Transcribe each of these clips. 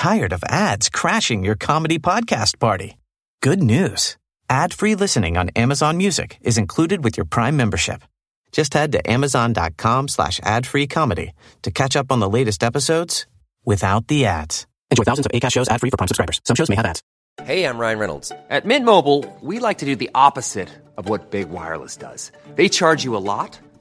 tired of ads crashing your comedy podcast party? Good news. Ad-free listening on Amazon Music is included with your Prime membership. Just head to amazon.com slash ad-free comedy to catch up on the latest episodes without the ads. Enjoy thousands of ACAST shows ad-free for Prime subscribers. Some shows may have ads. Hey, I'm Ryan Reynolds. At Mint Mobile, we like to do the opposite of what Big Wireless does. They charge you a lot,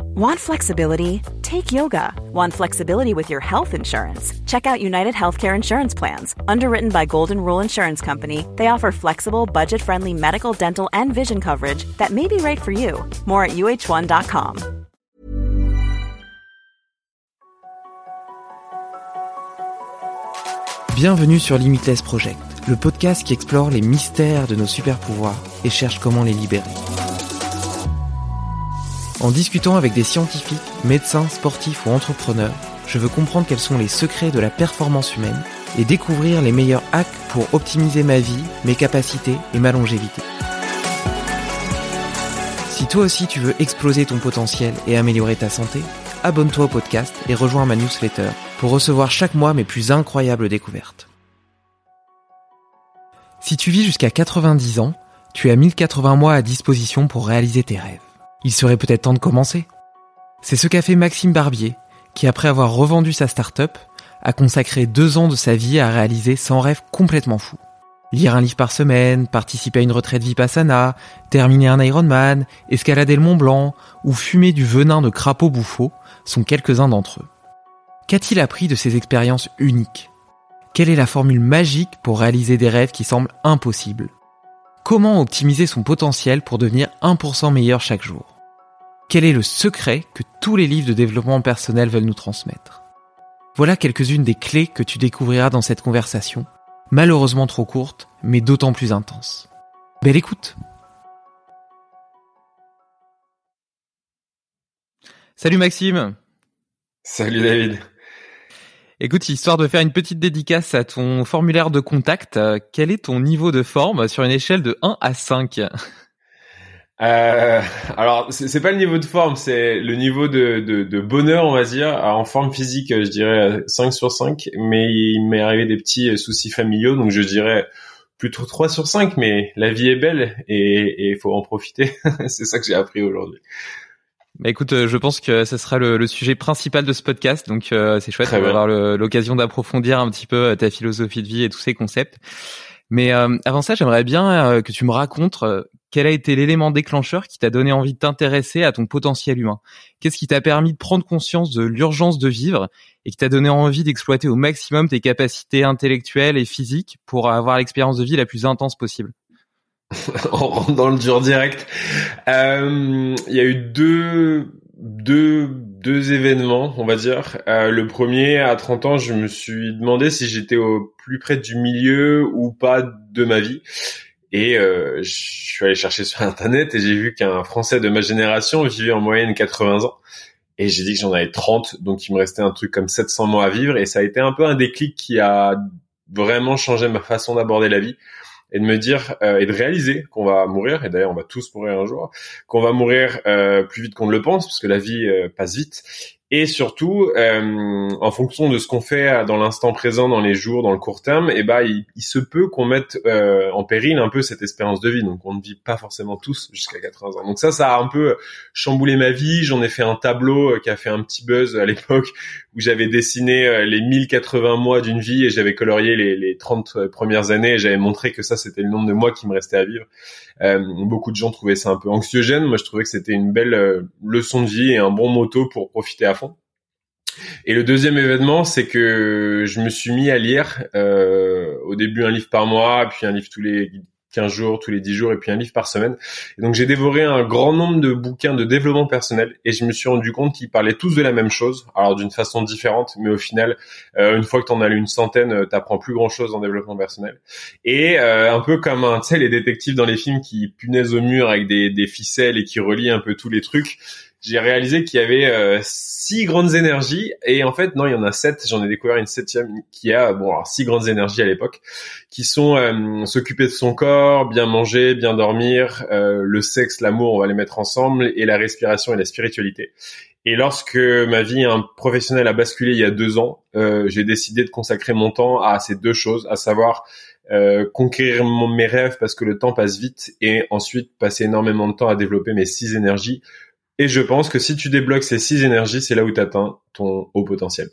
Want flexibility? Take yoga. Want flexibility with your health insurance? Check out United Healthcare Insurance Plans. Underwritten by Golden Rule Insurance Company, they offer flexible, budget friendly medical, dental, and vision coverage that may be right for you. More at uh1.com. Bienvenue sur Limitless Project, le podcast qui explore les mystères de nos super pouvoirs et cherche comment les libérer. En discutant avec des scientifiques, médecins, sportifs ou entrepreneurs, je veux comprendre quels sont les secrets de la performance humaine et découvrir les meilleurs hacks pour optimiser ma vie, mes capacités et ma longévité. Si toi aussi tu veux exploser ton potentiel et améliorer ta santé, abonne-toi au podcast et rejoins ma newsletter pour recevoir chaque mois mes plus incroyables découvertes. Si tu vis jusqu'à 90 ans, tu as 1080 mois à disposition pour réaliser tes rêves. Il serait peut-être temps de commencer. C'est ce qu'a fait Maxime Barbier, qui après avoir revendu sa start-up, a consacré deux ans de sa vie à réaliser 100 rêves complètement fous. Lire un livre par semaine, participer à une retraite vipassana, terminer un Ironman, escalader le Mont Blanc ou fumer du venin de crapaud bouffeau sont quelques-uns d'entre eux. Qu'a-t-il appris de ces expériences uniques? Quelle est la formule magique pour réaliser des rêves qui semblent impossibles? Comment optimiser son potentiel pour devenir 1% meilleur chaque jour? Quel est le secret que tous les livres de développement personnel veulent nous transmettre? Voilà quelques-unes des clés que tu découvriras dans cette conversation, malheureusement trop courte, mais d'autant plus intense. Belle écoute! Salut Maxime! Salut David! Écoute, histoire de faire une petite dédicace à ton formulaire de contact, euh, quel est ton niveau de forme sur une échelle de 1 à 5 euh, alors, c'est pas le niveau de forme, c'est le niveau de, de, de, bonheur, on va dire. en forme physique, je dirais 5 sur 5, mais il m'est arrivé des petits soucis familiaux, donc je dirais plutôt 3 sur 5, mais la vie est belle et il faut en profiter. c'est ça que j'ai appris aujourd'hui. Bah écoute, euh, je pense que ce sera le, le, sujet principal de ce podcast, donc euh, c'est chouette d'avoir l'occasion d'approfondir un petit peu euh, ta philosophie de vie et tous ces concepts. Mais avant ça, j'aimerais bien que tu me racontes quel a été l'élément déclencheur qui t'a donné envie de t'intéresser à ton potentiel humain? Qu'est-ce qui t'a permis de prendre conscience de l'urgence de vivre et qui t'a donné envie d'exploiter au maximum tes capacités intellectuelles et physiques pour avoir l'expérience de vie la plus intense possible? On rentre dans le dur direct. Euh, il y a eu deux deux deux événements, on va dire. Euh, le premier, à 30 ans, je me suis demandé si j'étais au plus près du milieu ou pas de ma vie. Et euh, je suis allé chercher sur internet et j'ai vu qu'un Français de ma génération vivait en moyenne 80 ans. Et j'ai dit que j'en avais 30, donc il me restait un truc comme 700 mois à vivre. Et ça a été un peu un déclic qui a vraiment changé ma façon d'aborder la vie et de me dire euh, et de réaliser qu'on va mourir. Et d'ailleurs, on va tous mourir un jour, qu'on va mourir euh, plus vite qu'on ne le pense, parce que la vie passe vite et surtout euh, en fonction de ce qu'on fait dans l'instant présent, dans les jours, dans le court terme, eh ben il, se peut qu'on mette euh, en péril un peu cette espérance de vie. Donc on ne vit pas forcément tous jusqu'à 80 ans. Donc ça, ça a un peu chamboulé ma vie. J'en ai fait un tableau euh, qui a fait un petit buzz à l'époque où j'avais dessiné les 1080 mois d'une vie et j'avais colorié les, les 30 premières années et j'avais montré que ça c'était le nombre de mois qui me restait à vivre. beaucoup de gens trouvaient ça un peu anxiogène. Moi je trouvais que c'était une belle leçon de vie et un bon moto pour profiter à fond. Et le deuxième événement, c'est que je me suis mis à lire euh, au début un livre par mois, puis un livre tous les 15 jours, tous les 10 jours, et puis un livre par semaine. Et donc j'ai dévoré un grand nombre de bouquins de développement personnel, et je me suis rendu compte qu'ils parlaient tous de la même chose, alors d'une façon différente, mais au final, euh, une fois que tu en as lu une centaine, euh, t'apprends plus grand-chose en développement personnel. Et euh, un peu comme un, tu sais, les détectives dans les films qui punaisent au mur avec des, des ficelles et qui relient un peu tous les trucs, j'ai réalisé qu'il y avait euh, six grandes énergies et en fait non il y en a sept. J'en ai découvert une septième qui a bon alors six grandes énergies à l'époque qui sont euh, s'occuper de son corps bien manger bien dormir euh, le sexe l'amour on va les mettre ensemble et la respiration et la spiritualité. Et lorsque ma vie un professionnel a basculé il y a deux ans j'ai décidé de consacrer mon temps à ces deux choses à savoir euh, conquérir mes rêves parce que le temps passe vite et ensuite passer énormément de temps à développer mes six énergies et je pense que si tu débloques ces six énergies, c'est là où tu atteins ton haut potentiel.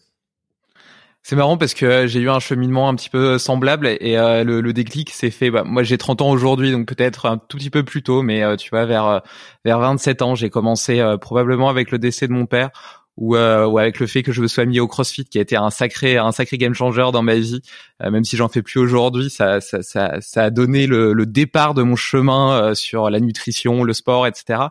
C'est marrant parce que euh, j'ai eu un cheminement un petit peu semblable et euh, le, déclic s'est fait. Bah, moi, j'ai 30 ans aujourd'hui, donc peut-être un tout petit peu plus tôt, mais euh, tu vois, vers vers 27 ans, j'ai commencé probablement avec le décès de mon père ou, euh, ou avec le fait que je me sois mis au CrossFit, qui a été un sacré un sacré game changer dans ma vie, euh, même si j'en fais plus aujourd'hui, ça, ça, ça, ça, a donné le, le départ de mon chemin euh, sur la nutrition, le sport, etc.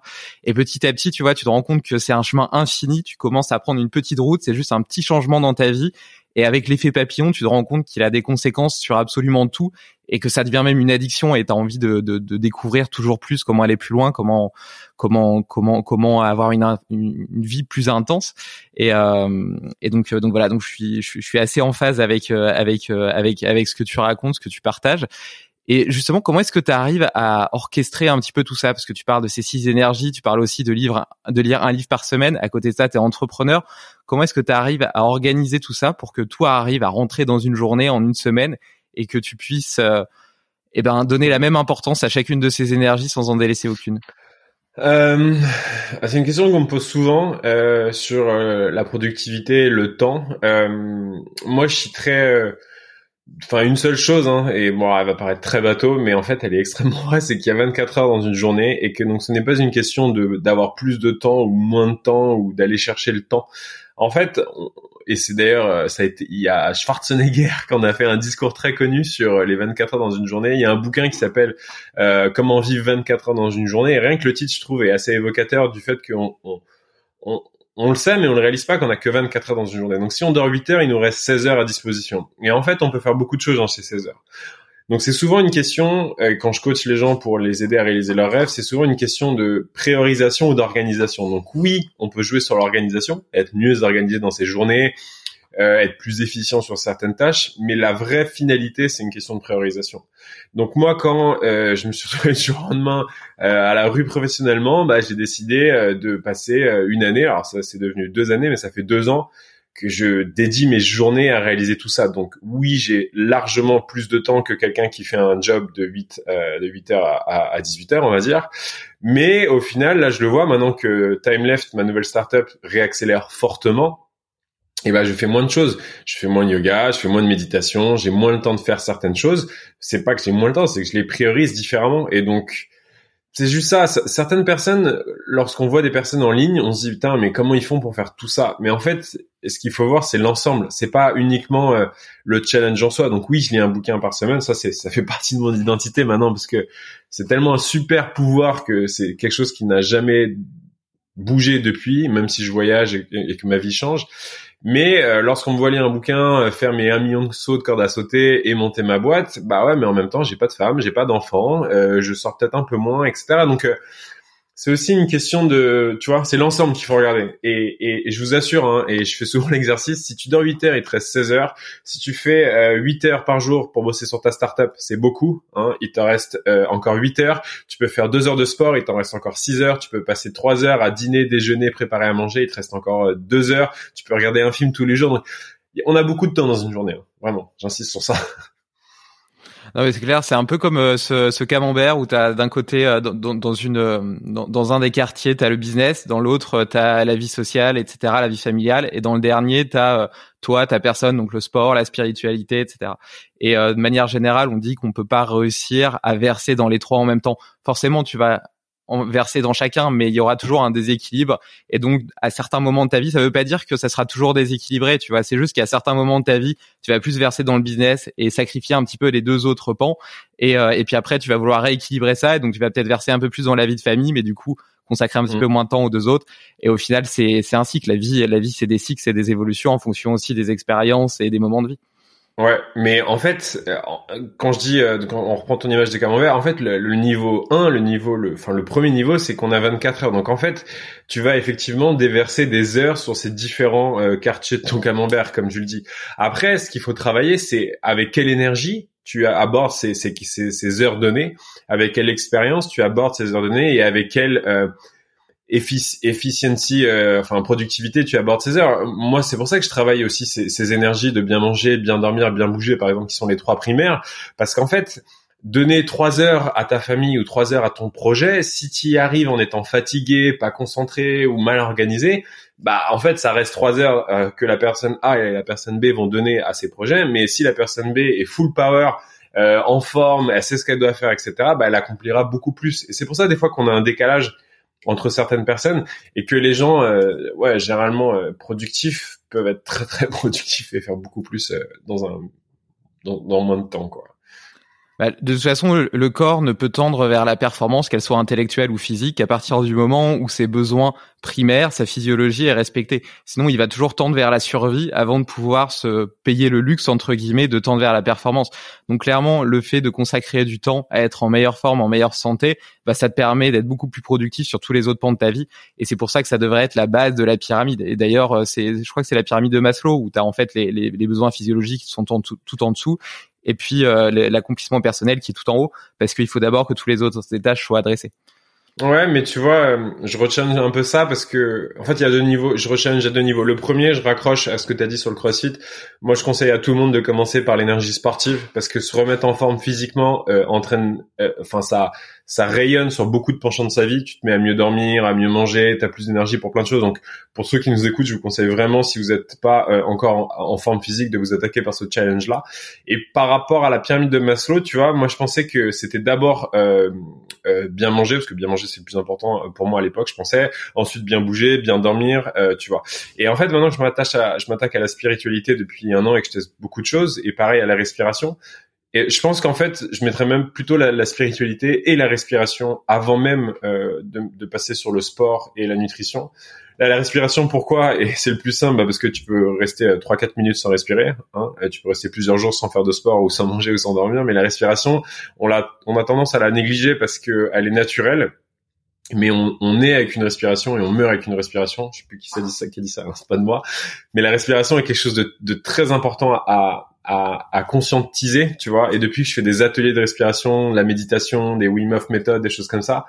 Et petit à petit, tu vois, tu te rends compte que c'est un chemin infini. Tu commences à prendre une petite route, c'est juste un petit changement dans ta vie, et avec l'effet papillon, tu te rends compte qu'il a des conséquences sur absolument tout et que ça devient même une addiction et tu as envie de, de, de, découvrir toujours plus comment aller plus loin, comment comment comment comment avoir une, une, vie plus intense. Et, euh, et donc donc voilà, donc je suis je suis assez en phase avec euh, avec euh, avec avec ce que tu racontes, ce que tu partages. Et justement, comment est-ce que tu arrives à orchestrer un petit peu tout ça? Parce que tu parles de ces six énergies, tu parles aussi de, livre, de lire un livre par semaine. À côté de ça, tu es entrepreneur. Comment est-ce que tu arrives à organiser tout ça pour que toi arrives à rentrer dans une journée en une semaine et que tu puisses euh, eh ben, donner la même importance à chacune de ces énergies sans en délaisser aucune euh, c'est une question qu'on me pose souvent euh, sur euh, la productivité, le temps. Euh, moi, je suis très enfin une seule chose hein, et bon elle va paraître très bateau mais en fait elle est extrêmement vraie c'est qu'il y a 24 heures dans une journée et que donc ce n'est pas une question de d'avoir plus de temps ou moins de temps ou d'aller chercher le temps en fait et c'est d'ailleurs euh, ça a été il y a Schwarzenegger qui en a fait un discours très connu sur les 24 heures dans une journée il y a un bouquin qui s'appelle euh, comment vivre 24 heures dans une journée et rien que le titre je trouve est assez évocateur du fait qu'on on, on, on le sait, mais on ne réalise pas qu'on a que 24 heures dans une journée. Donc si on dort 8 heures, il nous reste 16 heures à disposition. Et en fait, on peut faire beaucoup de choses dans ces 16 heures. Donc c'est souvent une question, euh, quand je coach les gens pour les aider à réaliser leurs rêves, c'est souvent une question de priorisation ou d'organisation. Donc oui, on peut jouer sur l'organisation, être mieux organisé dans ses journées, euh, être plus efficient sur certaines tâches, mais la vraie finalité, c'est une question de priorisation. Donc moi, quand euh, je me suis retrouvé du jour au lendemain euh, à la rue professionnellement, bah, j'ai décidé de passer une année, alors ça c'est devenu deux années, mais ça fait deux ans que je dédie mes journées à réaliser tout ça. Donc oui, j'ai largement plus de temps que quelqu'un qui fait un job de 8 de 8 heures à, à 18 heures, on va dire. Mais au final, là je le vois maintenant que Time Left, ma nouvelle startup, réaccélère fortement et eh ben je fais moins de choses. Je fais moins de yoga, je fais moins de méditation, j'ai moins le temps de faire certaines choses. C'est pas que j'ai moins le temps, c'est que je les priorise différemment. Et donc c'est juste ça. Certaines personnes, lorsqu'on voit des personnes en ligne, on se dit putain mais comment ils font pour faire tout ça? Mais en fait, ce qu'il faut voir c'est l'ensemble. C'est pas uniquement euh, le challenge en soi. Donc oui, je lis un bouquin par semaine, ça c'est ça fait partie de mon identité maintenant parce que c'est tellement un super pouvoir que c'est quelque chose qui n'a jamais bougé depuis, même si je voyage et que ma vie change. Mais euh, lorsqu'on me voit lire un bouquin, euh, faire mes un million de sauts de corde à sauter et monter ma boîte, bah ouais, mais en même temps, j'ai pas de femme, j'ai pas d'enfant, euh, je sors peut-être un peu moins, etc. Donc c'est aussi une question de, tu vois, c'est l'ensemble qu'il faut regarder. Et, et, je vous assure, hein, et je fais souvent l'exercice, si tu dors 8 heures, il te reste 16 heures. Si tu fais euh, 8 heures par jour pour bosser sur ta startup, c'est beaucoup. Hein, il te reste euh, encore 8 heures. Tu peux faire 2 heures de sport, il t'en reste encore 6 heures. Tu peux passer 3 heures à dîner, déjeuner, préparer à manger, il te reste encore 2 euh, heures. Tu peux regarder un film tous les jours. Donc, on a beaucoup de temps dans une journée. Hein. Vraiment, j'insiste sur ça. Non mais c'est clair, c'est un peu comme euh, ce, ce, camembert où tu as d'un côté euh, dans, dans, une euh, dans, dans, un des quartiers tu as le business, dans l'autre tu as la vie sociale, etc., la vie familiale, et dans le dernier tu as toi, ta personne, donc le sport, la spiritualité, etc. Et de manière générale, on dit qu'on peut pas réussir à verser dans les trois en même temps. Forcément, tu vas versé dans chacun, mais il y aura toujours un déséquilibre. Et donc, à certains moments de ta vie, ça veut pas dire que ça sera toujours déséquilibré, tu vois. C'est juste qu'à certains moments de ta vie, tu vas plus verser dans le business et sacrifier un petit peu les deux autres pans. Et, euh, et puis après, tu vas vouloir rééquilibrer ça, et donc tu vas peut-être verser un peu plus dans la vie de famille, mais du coup, consacrer un petit mm. peu moins de temps aux deux autres. Et au final, c'est c'est un cycle. La vie, la vie, c'est des cycles, c'est des évolutions en fonction aussi des expériences et des moments de vie. Ouais, mais en fait, euh, quand je dis, euh, quand on reprend ton image des camemberts, en fait, le, niveau 1, le niveau, le, enfin, le premier niveau, c'est qu'on a 24 heures. Donc, en fait, tu vas effectivement déverser des heures sur ces différents euh, quartiers de ton camembert, comme je le dis. Après, ce qu'il faut travailler, c'est avec quelle énergie tu abordes ces, ces, ces, heures données, avec quelle expérience tu abordes ces heures données et avec quelle efficiency, euh, enfin productivité, tu abordes ces heures. Moi, c'est pour ça que je travaille aussi ces, ces, énergies de bien manger, bien dormir, bien bouger, par exemple, qui sont les trois primaires, parce qu'en fait, donner trois heures à ta famille ou trois heures à ton projet, si tu y arrives en étant fatigué, pas concentré ou mal organisé, bah en fait, ça reste trois heures euh, que la personne A et la personne B vont donner à ces projets. Mais si la personne B est full power euh, en forme, elle sait ce qu'elle doit faire, etc., bah, elle accomplira beaucoup plus. Et c'est pour ça des fois qu'on a un décalage entre certaines personnes et que les gens, euh, ouais, généralement euh, productifs peuvent être très très productifs et faire beaucoup plus euh, dans un dans, dans moins de temps, quoi. Bah, de toute façon, le corps ne peut tendre vers la performance, qu'elle soit intellectuelle ou physique, qu'à partir du moment où ses besoins primaires, sa physiologie est respectée. Sinon, il va toujours tendre vers la survie avant de pouvoir se payer le luxe, entre guillemets, de tendre vers la performance. Donc clairement, le fait de consacrer du temps à être en meilleure forme, en meilleure santé, bah, ça te permet d'être beaucoup plus productif sur tous les autres pans de ta vie. Et c'est pour ça que ça devrait être la base de la pyramide. Et d'ailleurs, euh, c'est, je crois que c'est la pyramide de Maslow où tu as en fait les, les, les besoins physiologiques qui sont tout en dessous et puis euh, l'accomplissement personnel qui est tout en haut, parce qu'il faut d'abord que tous les autres étages soient adressés. Ouais, mais tu vois, euh, je rechallenge un peu ça parce que, en fait, il y a deux niveaux. Je rechallenge à deux niveaux. Le premier, je raccroche à ce que tu as dit sur le CrossFit. Moi, je conseille à tout le monde de commencer par l'énergie sportive parce que se remettre en forme physiquement euh, entraîne, enfin ça, ça rayonne sur beaucoup de penchants de sa vie. Tu te mets à mieux dormir, à mieux manger, tu as plus d'énergie pour plein de choses. Donc, pour ceux qui nous écoutent, je vous conseille vraiment, si vous n'êtes pas euh, encore en, forme physique, de vous attaquer par ce challenge-là. Et par rapport à la pyramide de Maslow, tu vois, moi, je pensais que c'était d'abord euh, euh, bien manger, parce que bien manger, c'est le plus important pour moi à l'époque, je pensais. Ensuite, bien bouger, bien dormir, tu vois. Et en fait, maintenant que je m'attache à, je m'attaque à la spiritualité depuis un an et que je teste beaucoup de choses, et pareil à la respiration, et je pense qu'en fait, je mettrais même plutôt la, la, spiritualité et la respiration avant même euh, de, de, passer sur le sport et la nutrition. La respiration, pourquoi? Et c'est le plus simple, bah parce que tu peux rester 3-4 euh, minutes sans respirer. Hein, tu peux rester plusieurs jours sans faire de sport ou sans manger ou sans dormir. Mais la respiration, on, l'a, on a tendance à la négliger parce que elle est naturelle. Mais on, on est avec une respiration et on meurt avec une respiration. Je sais plus qui ça dit ça, qui a dit ça, hein, c'est pas de moi. Mais la respiration est quelque chose de, de très important à, à, à, conscientiser, tu vois. Et depuis que je fais des ateliers de respiration, la méditation, des Wim Hof méthodes, des choses comme ça,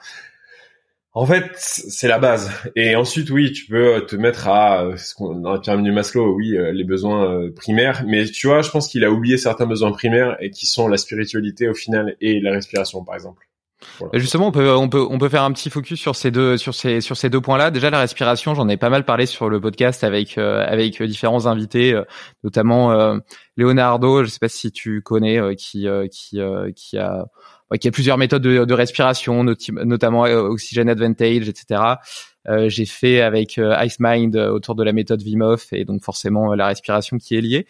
en fait, c'est la base. Et ensuite, oui, tu peux te mettre à ce qu'on dans la pyramide de Maslow, oui, euh, les besoins euh, primaires. Mais tu vois, je pense qu'il a oublié certains besoins primaires et qui sont la spiritualité au final et la respiration, par exemple. Justement, on peut, on peut, on peut faire un petit focus sur ces deux, sur ces, sur ces deux points-là. Déjà, la respiration, j'en ai pas mal parlé sur le podcast avec, euh, avec différents invités, euh, notamment euh, Leonardo. Je sais pas si tu connais, qui, qui, qui a, qui a plusieurs méthodes de, respiration, notamment Oxygen Advantage, etc. j'ai fait avec Ice Mind autour de la méthode Wim Hof et donc forcément la respiration qui est liée.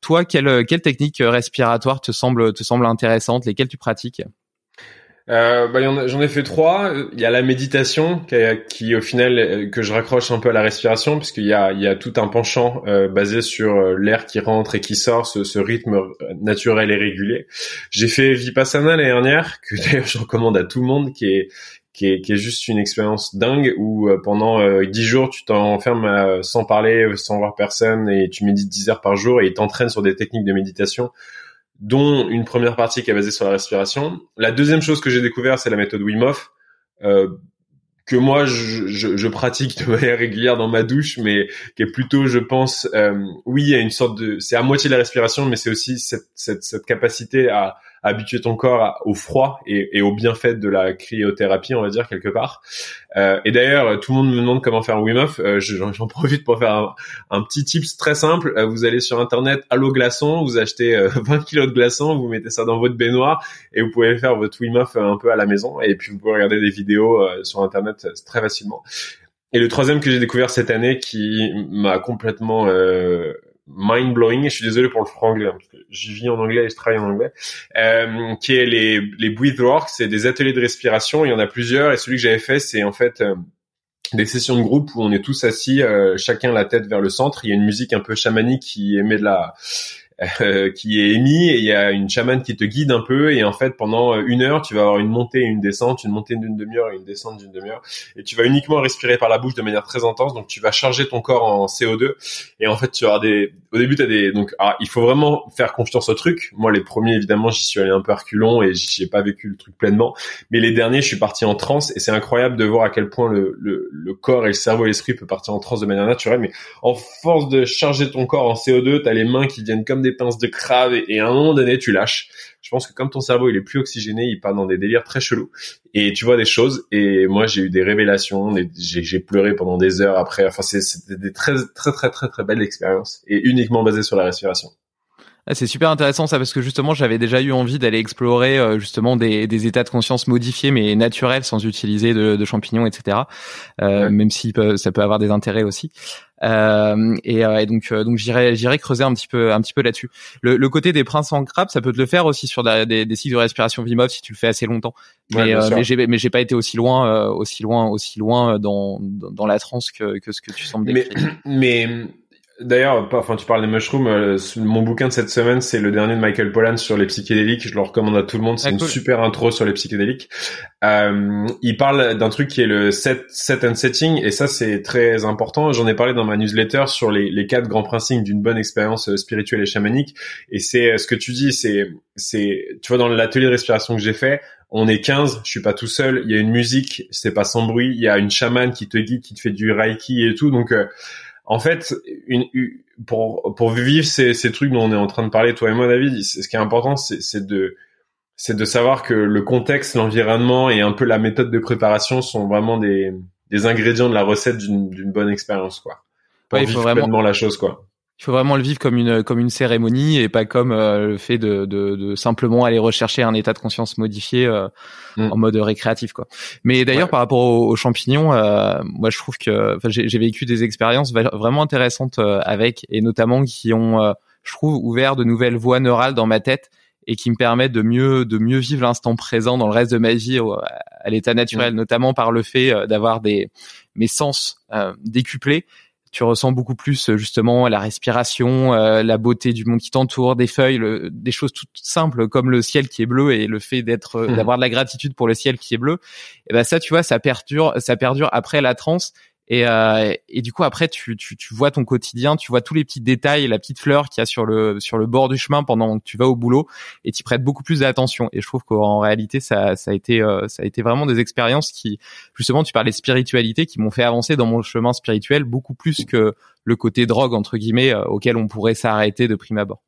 toi, quelle, quelle technique respiratoire te semble, te semble intéressante, lesquelles tu pratiques? Euh, bah, j'en ai fait trois. Il y a la méditation qui, au final euh, que je raccroche un peu à la respiration puisqu'il y a, il y a tout un penchant euh, basé sur euh, l'air qui rentre et qui sort, ce, ce rythme naturel et régulier. J'ai fait Vipassana l'année dernière que d'ailleurs je recommande à tout le monde qui est qui est, qui est juste une expérience dingue où pendant dix jours tu t'enfermes sans parler, sans voir personne et tu médites dix heures par jour et ils t'entraînent sur des techniques de méditation dont une première partie qui est basée sur la respiration. La deuxième chose que j'ai découvert, c'est la méthode Wim Hof, euh, que moi je, je, je, pratique de manière régulière dans ma douche, mais qui est plutôt, je pense, euh, oui, a une sorte de, c'est à moitié la respiration, mais c'est aussi cette, cette, cette capacité à, habituer ton corps au froid et, et, au bienfait de la cryothérapie, on va dire quelque part. Euh, et d'ailleurs, tout le monde me demande comment faire Wim Hof. Euh, J'en profite pour faire un, petit tips très simple. Euh, vous allez sur internet, allo glaçon, vous achetez 20 kilos de glaçons, vous mettez ça dans votre baignoire et vous pouvez faire votre Wim Hof un peu à la maison. Et puis vous pouvez regarder des vidéos sur internet très facilement. Et le troisième que j'ai découvert cette année qui m'a complètement euh, mind blowing. Je suis désolé pour le franglais, hein, parce que j'y vis en anglais et je travaille en anglais. Euh, qui est les les breath work, c'est des ateliers de respiration. Il y en a plusieurs et celui que j'avais fait, c'est en fait euh, des sessions de groupe où on est tous assis, euh, chacun la tête vers le centre. Il y a une musique un peu chamanique qui émet de la euh, qui est émis et il y a une chamane qui te guide un peu et en fait pendant une heure tu vas avoir une montée et une descente, une montée d'une demi-heure et une descente d'une demi-heure et tu vas uniquement respirer par la bouche de manière très intense donc tu vas charger ton corps en CO2 et en fait tu auras des au début t'as des donc ah, il faut vraiment faire confiance au truc. Moi les premiers évidemment j'y suis allé un peu reculons et j'ai pas vécu le truc pleinement mais les derniers je suis parti en transe et c'est incroyable de voir à quel point le, le, le corps et le cerveau et l'esprit peut partir en transe de manière naturelle mais en force de charger ton corps en CO2 t'as les mains qui viennent comme des pinces de crabe et, à un moment donné tu lâches. Je pense que comme ton cerveau il est plus oxygéné, il part dans des délires très chelous et tu vois des choses. Et moi j'ai eu des révélations, j'ai pleuré pendant des heures après. Enfin c'était des très très très très très belles expériences et uniquement basées sur la respiration. Ah, c'est super intéressant ça parce que justement j'avais déjà eu envie d'aller explorer euh, justement des, des, états de conscience modifiés mais naturels sans utiliser de, de champignons etc. Euh, Même si ça peut avoir des intérêts aussi. Euh, et, euh, et, donc donc j'irai j'irai creuser un petit peu un petit peu là-dessus. Le, le, côté des princes en crabe ça peut te le faire aussi sur des, des cycles de respiration Vimov si tu le fais assez longtemps. Mais mais j'ai mais j'ai pas été aussi loin aussi loin aussi loin dans dans, la transe que que ce que tu sembles décrire. Mais, mais D'ailleurs, enfin, tu parles des mushrooms. Euh, mon bouquin de cette semaine, c'est le dernier de Michael Pollan sur les psychédéliques. Je le recommande à tout le monde. C'est ah, une super intro sur les psychédéliques. Euh, il parle d'un truc qui est le set, set and setting, et ça, c'est très important. J'en ai parlé dans ma newsletter sur les, les quatre grands principes d'une bonne expérience euh, spirituelle et chamanique. Et c'est euh, ce que tu dis, c'est, c'est, tu vois, dans l'atelier de respiration que j'ai fait, on est 15, je suis pas tout seul. Il y a une musique, c'est pas sans bruit. Il y a une chamane qui te guide, qui te fait du reiki et tout. Donc en fait, une, pour pour vivre ces, ces trucs dont on est en train de parler, toi et moi, David, ce qui est important, c'est de c'est de savoir que le contexte, l'environnement et un peu la méthode de préparation sont vraiment des, des ingrédients de la recette d'une bonne expérience, quoi. Pour vivre vraiment la chose, quoi il faut vraiment le vivre comme une comme une cérémonie et pas comme euh, le fait de, de, de, simplement aller rechercher un état de conscience modifié euh, mm. en mode récréatif quoi. Mais d'ailleurs par rapport aux, champignons, euh, moi je trouve que j'ai vécu des expériences vraiment intéressantes avec et notamment qui ont je trouve ouvert de nouvelles voies neurales dans ma tête et qui me permettent de mieux de mieux vivre l'instant présent dans le reste de ma vie à l'état naturel, mm. notamment par le fait d'avoir des mes sens décuplés tu ressens beaucoup plus euh, justement la respiration, euh, la beauté du monde qui t'entoure, des feuilles, des choses toutes simples comme le ciel qui est bleu et le fait d'être euh, mmh. d'avoir de la gratitude pour le ciel qui est bleu. Et ben ça, tu vois, ça perdure, ça perdure après la transe et, euh, et du coup après tu, tu, tu, vois ton quotidien, tu vois tous les petits détails, la petite fleur qu'il y a sur le sur le bord du chemin pendant que tu vas au boulot et tu prêtes beaucoup plus d'attention. Et je trouve qu'en réalité ça, ça a été euh, ça a été vraiment des expériences qui justement tu parlais de spiritualité qui m'ont fait avancer dans mon chemin spirituel beaucoup plus que le côté drogue entre guillemets euh, auquel on pourrait s'arrêter de prime abord.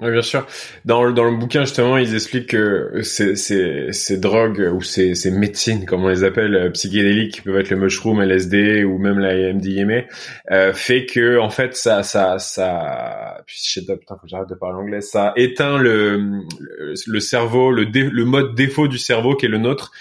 Oui, bien sûr. Dans, dans le bouquin, justement, ils expliquent que ces, ces, ces drogues ou ces, ces médecines, comme on les appelle, euh, psychédéliques, qui peuvent être le mushroom, LSD ou même la MDMA, euh, fait que, en fait, ça, ça, ça, puis je sais pas, putain, faut que j'arrête de parler anglais, ça éteint le, le, cerveau, le, le mode défaut du cerveau qui est le nôtre,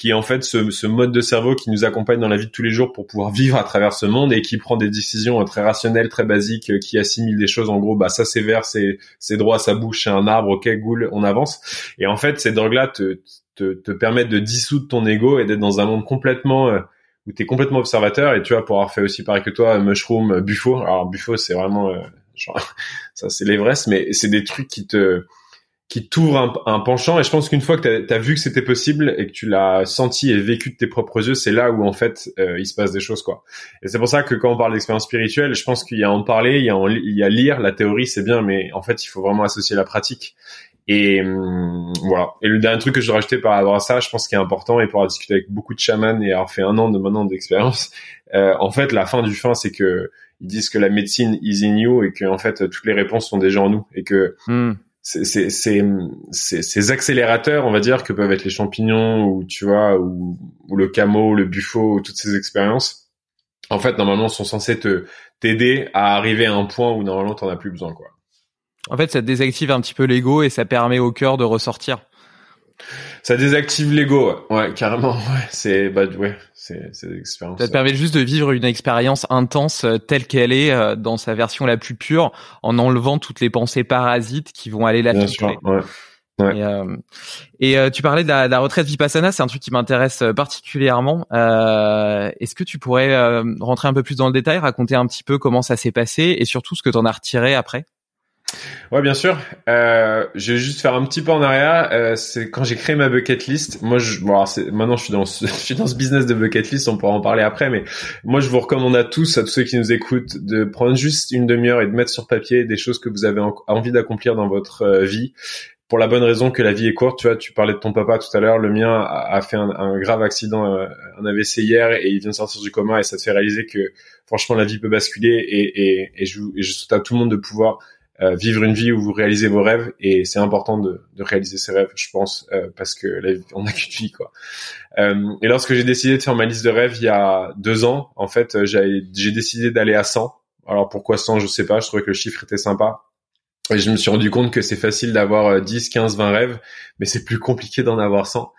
qui est en fait ce, ce, mode de cerveau qui nous accompagne dans la vie de tous les jours pour pouvoir vivre à travers ce monde et qui prend des décisions très rationnelles, très basiques, qui assimile des choses. En gros, bah ça c'est vert, c'est c'est droit, ça bouge, c'est un arbre, ok, goule, on avance. Et en fait, ces drogues-là te, te, te permettent de dissoudre ton ego et d'être dans un monde complètement euh, où t'es complètement observateur. Et tu vois pour avoir fait aussi pareil que toi mushroom buffo. Alors buffo c'est vraiment euh, genre, ça c'est l'Everest mais c'est des trucs qui te qui t'ouvre un, penchant et je pense qu'une fois que tu as, vu que c'était possible et que tu l'as senti et vécu de tes propres yeux, c'est là où en fait euh, il se passe des choses quoi. Et c'est pour ça que quand on parle d'expérience spirituelle, je pense qu'il y a en parler, il y a, il y a lire, la théorie c'est bien, mais en fait il faut vraiment associer la pratique. Et hum, voilà. Et le dernier truc que je rajouter par rapport à ça, je pense qu'il est important et pour avoir discuté avec beaucoup de chamans et avoir fait un an de maintenant d'expérience, euh, en fait la fin du fin c'est que ils disent que la médecine is in you et que en fait toutes les réponses sont déjà en nous et que hmm ces, ces, accélérateurs, on va dire, que peuvent être les champignons ou tu vois, ou, ou le camo, le buffo, ou toutes ces expériences, en fait, normalement, sont censés te t'aider à arriver à un point où normalement t'en as plus besoin, quoi. En fait, ça désactive un petit peu l'ego et ça permet au cœur de ressortir. Ça désactive l'ego, ouais. carrément. Ouais, c'est bah ouais, c'est c'est l'expérience. Ça te permet juste de vivre une expérience intense euh, telle qu'elle est euh, dans sa version la plus pure, en enlevant toutes les pensées parasites qui vont aller la Bien sûr, ouais. Ouais. Et, euh, et euh, tu parlais de la, de la retraite vipassana, c'est un truc qui m'intéresse particulièrement. Euh, Est-ce que tu pourrais rentrer un peu plus dans le détail, raconter un petit peu comment ça s'est passé et surtout ce que tu en as retiré après? Ouais, bien sûr. Euh, je vais juste faire un petit peu en arrière. Euh, c'est quand j'ai créé ma bucket list. Moi, je, bon, maintenant, je suis dans, ce, je suis dans ce business de bucket list. On pourra en parler après, mais moi, je vous recommande à tous, à tous ceux qui nous écoutent, de prendre juste une demi-heure et de mettre sur papier des choses que vous avez envie d'accomplir dans votre euh, vie. Pour la bonne raison que la vie est courte, tu vois, tu parlais de ton papa tout à l'heure, le mien a, a fait un, un, grave accident, euh, un AVC hier, et il vient de sortir du coma, et ça te fait réaliser que franchement la vie peut basculer, et, et, et je, et je souhaite à tout le monde de pouvoir euh, vivre une vie où vous réalisez vos rêves et c'est important de, de, réaliser ses rêves, je pense, euh, parce que la vie, on n'a qu'une vie, quoi. Euh, et lorsque j'ai décidé de faire ma liste de rêves il y a deux ans, en fait, j'ai décidé d'aller à 100. Alors pourquoi 100, je sais pas. Je trouvais que le chiffre était sympa. Et je me suis rendu compte que c'est facile d'avoir 10, 15, 20 rêves, mais c'est plus compliqué d'en avoir 100.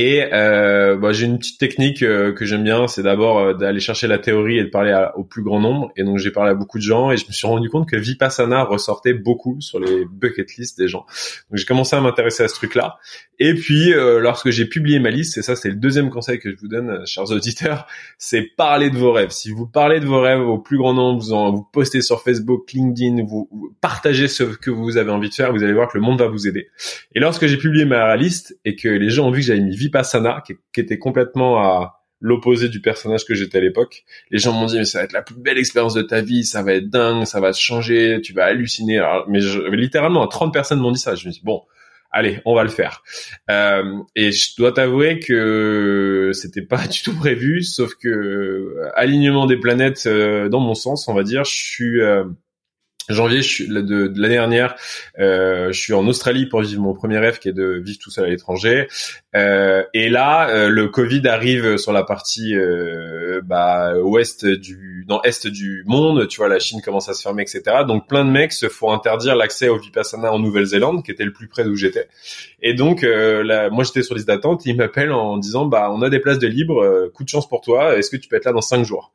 Et euh, bah, j'ai une petite technique euh, que j'aime bien, c'est d'abord euh, d'aller chercher la théorie et de parler au plus grand nombre. Et donc j'ai parlé à beaucoup de gens et je me suis rendu compte que Vipassana ressortait beaucoup sur les bucket lists des gens. Donc j'ai commencé à m'intéresser à ce truc-là. Et puis euh, lorsque j'ai publié ma liste, et ça c'est le deuxième conseil que je vous donne, chers auditeurs, c'est parler de vos rêves. Si vous parlez de vos rêves au plus grand nombre, vous, en, vous postez sur Facebook, LinkedIn, vous, vous partagez ce que vous avez envie de faire, vous allez voir que le monde va vous aider. Et lorsque j'ai publié ma liste et que les gens ont vu que j'avais mis Vipassana, qui, qui était complètement à l'opposé du personnage que j'étais à l'époque. Les gens m'ont dit mais ça va être la plus belle expérience de ta vie, ça va être dingue, ça va te changer, tu vas halluciner. mais je, littéralement 30 personnes m'ont dit ça. Je me dis bon, allez, on va le faire. Euh, et je dois t'avouer que c'était pas du tout prévu, sauf que alignement des planètes euh, dans mon sens, on va dire, je suis euh, janvier je suis, de, de l'année dernière, euh, je suis en Australie pour vivre mon premier rêve qui est de vivre tout seul à l'étranger. Euh, et là, euh, le Covid arrive sur la partie euh, bah, ouest du, dans est du monde. Tu vois, la Chine commence à se fermer, etc. Donc plein de mecs se font interdire l'accès au vipassana en Nouvelle-Zélande, qui était le plus près d'où j'étais. Et donc, euh, là, moi j'étais sur liste d'attente. Ils m'appellent en disant, bah, on a des places de libre. coup de chance pour toi. Est-ce que tu peux être là dans cinq jours?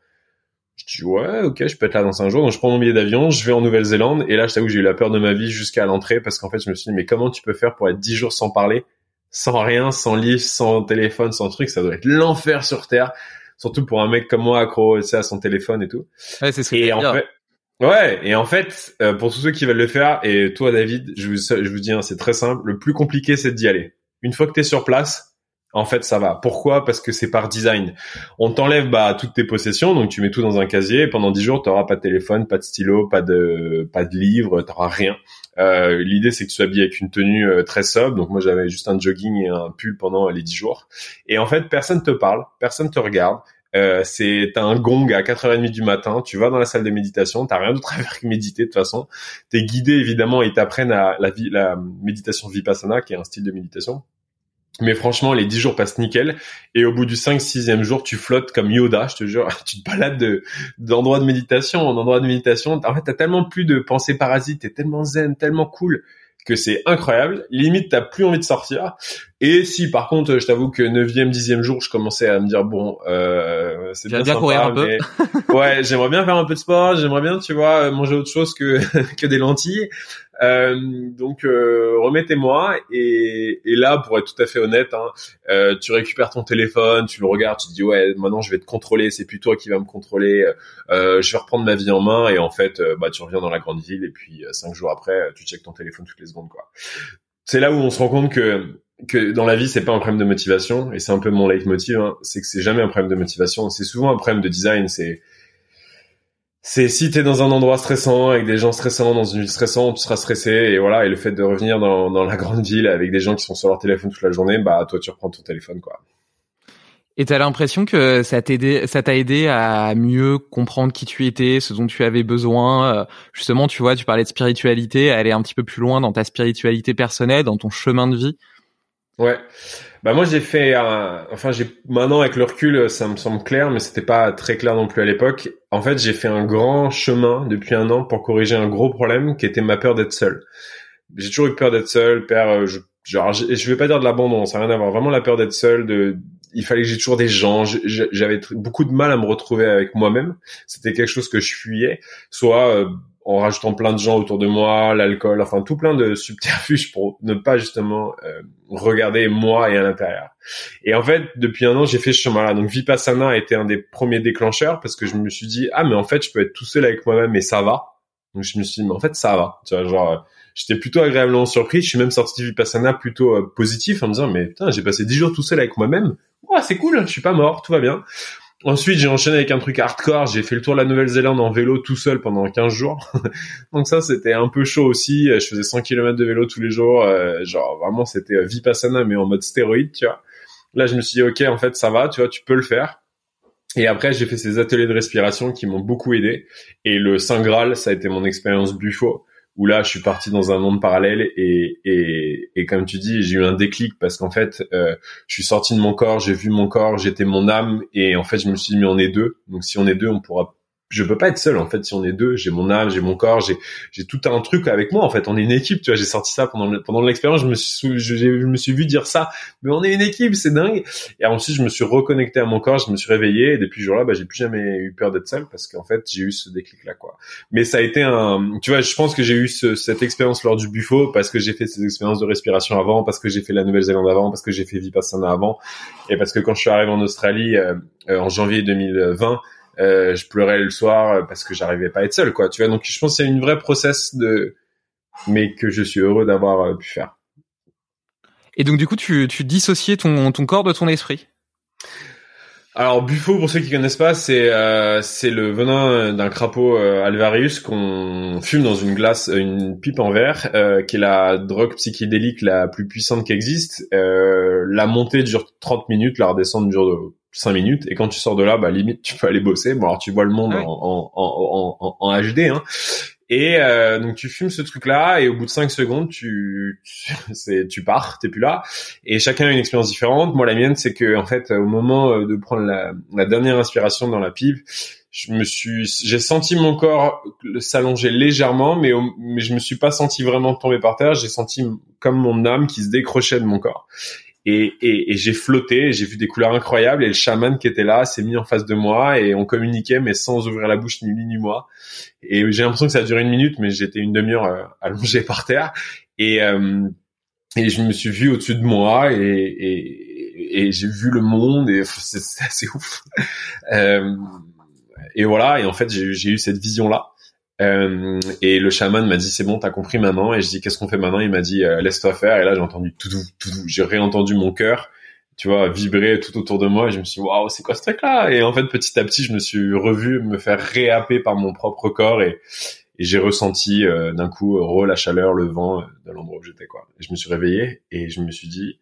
Je dis ouais, ok, je peux être là dans cinq jours. Donc je prends mon billet d'avion, je vais en Nouvelle-Zélande et là, je t'avoue que j'ai eu la peur de ma vie jusqu'à l'entrée parce qu'en fait, je me suis dit mais comment tu peux faire pour être dix jours sans parler, sans rien, sans livre, sans téléphone, sans truc? Ça doit être l'enfer sur terre, surtout pour un mec comme moi accro tu sais, à son téléphone et tout. Ouais, c'est ce et en fait, ouais, et en fait, euh, pour tous ceux qui veulent le faire et toi David, je vous, je vous dis, hein, c'est très simple. Le plus compliqué, c'est d'y aller. Une fois que t'es sur place, en fait, ça va. Pourquoi? Parce que c'est par design. On t'enlève bah, toutes tes possessions, donc tu mets tout dans un casier. Et pendant dix jours, tu n'auras pas de téléphone, pas de stylo, pas de pas de livre, t'auras rien. Euh, L'idée, c'est que tu sois habillé avec une tenue euh, très sobre. Donc moi, j'avais juste un jogging et un pull pendant les dix jours. Et en fait, personne te parle, personne te regarde. Euh, c'est un gong à 4h30 du matin, tu vas dans la salle de méditation, t'as rien d'autre à faire que méditer de toute façon. T'es guidé évidemment et t'apprennent à la, vie, la méditation vipassana qui est un style de méditation mais franchement, les 10 jours passent nickel. Et au bout du 5 6 jour, tu flottes comme Yoda, je te jure. Tu te balades de, d'endroit de méditation en endroit de méditation. En fait, t'as tellement plus de pensées parasites, t'es tellement zen, tellement cool que c'est incroyable. Limite, t'as plus envie de sortir. Et si, par contre, je t'avoue que 9e, 10e jour, je commençais à me dire, bon, euh, c'est bien, bien courir un peu. ouais, j'aimerais bien faire un peu de sport, j'aimerais bien, tu vois, manger autre chose que, que des lentilles. Euh, donc euh, remettez-moi et, et, là pour être tout à fait honnête, hein, euh, tu récupères ton téléphone, tu le regardes, tu te dis ouais maintenant je vais te contrôler, c'est plus toi qui va me contrôler, je vais reprendre ma vie en main et en fait bah tu reviens dans la grande ville et puis cinq jours après tu checkes ton téléphone toutes les secondes quoi. C'est là où on se rend compte que que dans la vie c'est pas un problème de motivation et c'est un peu mon leitmotiv, hein, c'est que c'est jamais un problème de motivation, c'est souvent un problème de design, c'est c'est si t'es dans un endroit stressant avec des gens stressants dans une ville stressante, tu seras stressé et voilà et le fait de revenir dans, dans la grande ville avec des gens qui sont sur leur téléphone toute la journée, bah toi tu reprends ton téléphone quoi. Et t'as l'impression que ça t'aidé, ça t'a aidé à mieux comprendre qui tu étais, ce dont tu avais besoin. Euh, justement, tu vois, tu parlais de spiritualité, aller un petit peu plus loin dans ta spiritualité personnelle, dans ton chemin de vie? Ouais. Bah moi j'ai fait un... enfin j'ai maintenant avec le recul ça me semble clair mais c'était pas très clair non plus à l'époque. En fait, j'ai fait un grand chemin depuis un an pour corriger un gros problème qui était ma peur d'être seul. J'ai toujours eu peur d'être seul, peur euh, je genre je vais pas dire de l'abandon, ça n'a rien à voir, vraiment la peur d'être seul de il fallait que j'ai toujours des gens. J'avais beaucoup de mal à me retrouver avec moi-même. C'était quelque chose que je fuyais, soit euh, en rajoutant plein de gens autour de moi, l'alcool, enfin tout plein de subterfuges pour ne pas justement euh, regarder moi et à l'intérieur. Et en fait, depuis un an, j'ai fait ce chemin-là. Donc Vipassana a été un des premiers déclencheurs parce que je me suis dit ah mais en fait je peux être tout seul avec moi-même et ça va. Donc je me suis dit mais en fait ça va. Tu vois genre j'étais plutôt agréablement surpris. Je suis même sorti du Vipassana plutôt euh, positif en me disant mais putain j'ai passé dix jours tout seul avec moi-même ouais, c'est cool, je suis pas mort, tout va bien. Ensuite, j'ai enchaîné avec un truc hardcore. J'ai fait le tour de la Nouvelle-Zélande en vélo tout seul pendant 15 jours. Donc ça, c'était un peu chaud aussi. Je faisais 100 km de vélo tous les jours. Euh, genre, vraiment, c'était euh, vipassana, mais en mode stéroïde, tu vois. Là, je me suis dit, OK, en fait, ça va, tu vois, tu peux le faire. Et après, j'ai fait ces ateliers de respiration qui m'ont beaucoup aidé. Et le Saint Graal, ça a été mon expérience Buffo où là je suis parti dans un monde parallèle et et, et comme tu dis j'ai eu un déclic parce qu'en fait euh, je suis sorti de mon corps j'ai vu mon corps j'étais mon âme et en fait je me suis dit mais on est deux. Donc si on est deux on pourra je peux pas être seul en fait si on est deux. J'ai mon âme j'ai mon corps j'ai j'ai tout un truc avec moi en fait. On est une équipe tu vois. J'ai sorti ça pendant pendant l'expérience. Je me suis je, je, me suis vu dire ça. Mais on est une équipe c'est dingue. Et ensuite je me suis reconnecté à mon corps je me suis réveillé. Et depuis ce jour-là bah j'ai plus jamais eu peur d'être seul parce qu'en fait j'ai eu ce déclic là quoi. Mais ça a été un tu vois je pense que j'ai eu ce, cette expérience lors du Buffo parce que j'ai fait ces expériences de respiration avant parce que j'ai fait la Nouvelle-Zélande avant parce que j'ai fait Vipassana avant. Et parce que quand je suis arrivé en Australie euh, euh, en janvier 2020 euh, je pleurais le soir parce que j'arrivais pas à être seul, quoi. Tu vois, donc je pense que c'est une vraie process de, mais que je suis heureux d'avoir euh, pu faire. Et donc du coup, tu, tu dissociais ton, ton corps de ton esprit? Alors Buffo, pour ceux qui connaissent pas, c'est euh, c'est le venin d'un crapaud euh, Alvarius qu'on fume dans une glace, une pipe en verre, euh, qui est la drogue psychédélique la plus puissante qui existe. la montée dure 30 minutes, la redescente dure 5 minutes et quand tu sors de là bah limite tu peux aller bosser. Bon alors tu vois le monde en, en, en, en, HD hein. Et euh, donc tu fumes ce truc là et au bout de 5 secondes tu c'est tu pars t'es plus là. Et chacun a une expérience différente. Moi la mienne c'est que en fait au moment euh, de prendre la, la dernière inspiration dans la pipe je me suis j'ai senti mon corps s'allonger légèrement mais mais je me suis pas senti vraiment tomber par terre. J'ai senti comme mon âme qui se décrochait de mon corps et, et, et j'ai flotté, j'ai vu des couleurs incroyables et le chaman qui était là s'est mis en face de moi et on communiquait mais sans ouvrir la bouche ni lui ni moi. Et j'ai l'impression que ça a duré une minute mais j'étais une demi-heure euh, allongé par terre et euh, et je me suis vu au-dessus de moi et, et, et j'ai vu le monde et c'est assez ouf. euh, et voilà et en fait j'ai eu cette vision là euh, et le chaman m'a dit c'est bon, t'as compris maintenant. Et je dis qu'est-ce qu'on fait maintenant Il m'a dit euh, laisse-toi faire. Et là j'ai entendu tout, tout, j'ai réentendu mon cœur, tu vois, vibrer tout autour de moi. Et je me suis waouh, c'est quoi ce truc-là? Et en fait petit à petit, je me suis revu me faire réhapper par mon propre corps et, j'ai ressenti euh, d'un coup re la chaleur, le vent de l'endroit où j'étais quoi. Et je me suis réveillé et je me suis dit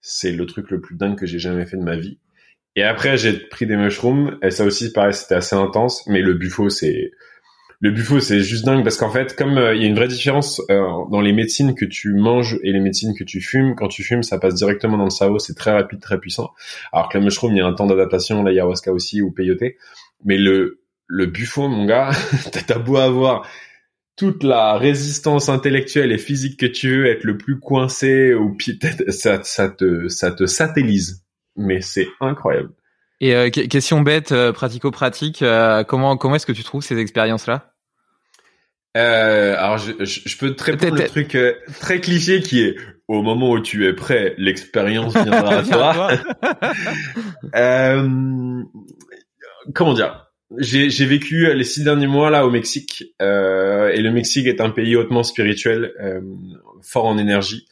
c'est le truc le plus dingue que j'ai jamais fait de ma vie. Et après j'ai pris des mushrooms et ça aussi pareil c'était assez intense. Mais le buffo c'est le buffo, c'est juste dingue parce qu'en fait, comme euh, il y a une vraie différence euh, dans les médecines que tu manges et les médecines que tu fumes, quand tu fumes, ça passe directement dans le cerveau, c'est très rapide, très puissant. Alors que la mushroom, il y a un temps d'adaptation, l'ayahuasca aussi ou peyote. Mais le le buffo, mon gars, t'as beau avoir toute la résistance intellectuelle et physique que tu veux, être le plus coincé ou ça, ça te ça te satellise. Mais c'est incroyable. Et euh, question bête, pratico-pratique, comment comment est-ce que tu trouves ces expériences-là? Euh, alors, je, je, peux te répondre le truc euh, très cliché qui est au moment où tu es prêt, l'expérience viendra à toi. euh, comment dire? J'ai vécu les six derniers mois là au Mexique euh, et le Mexique est un pays hautement spirituel, euh, fort en énergie.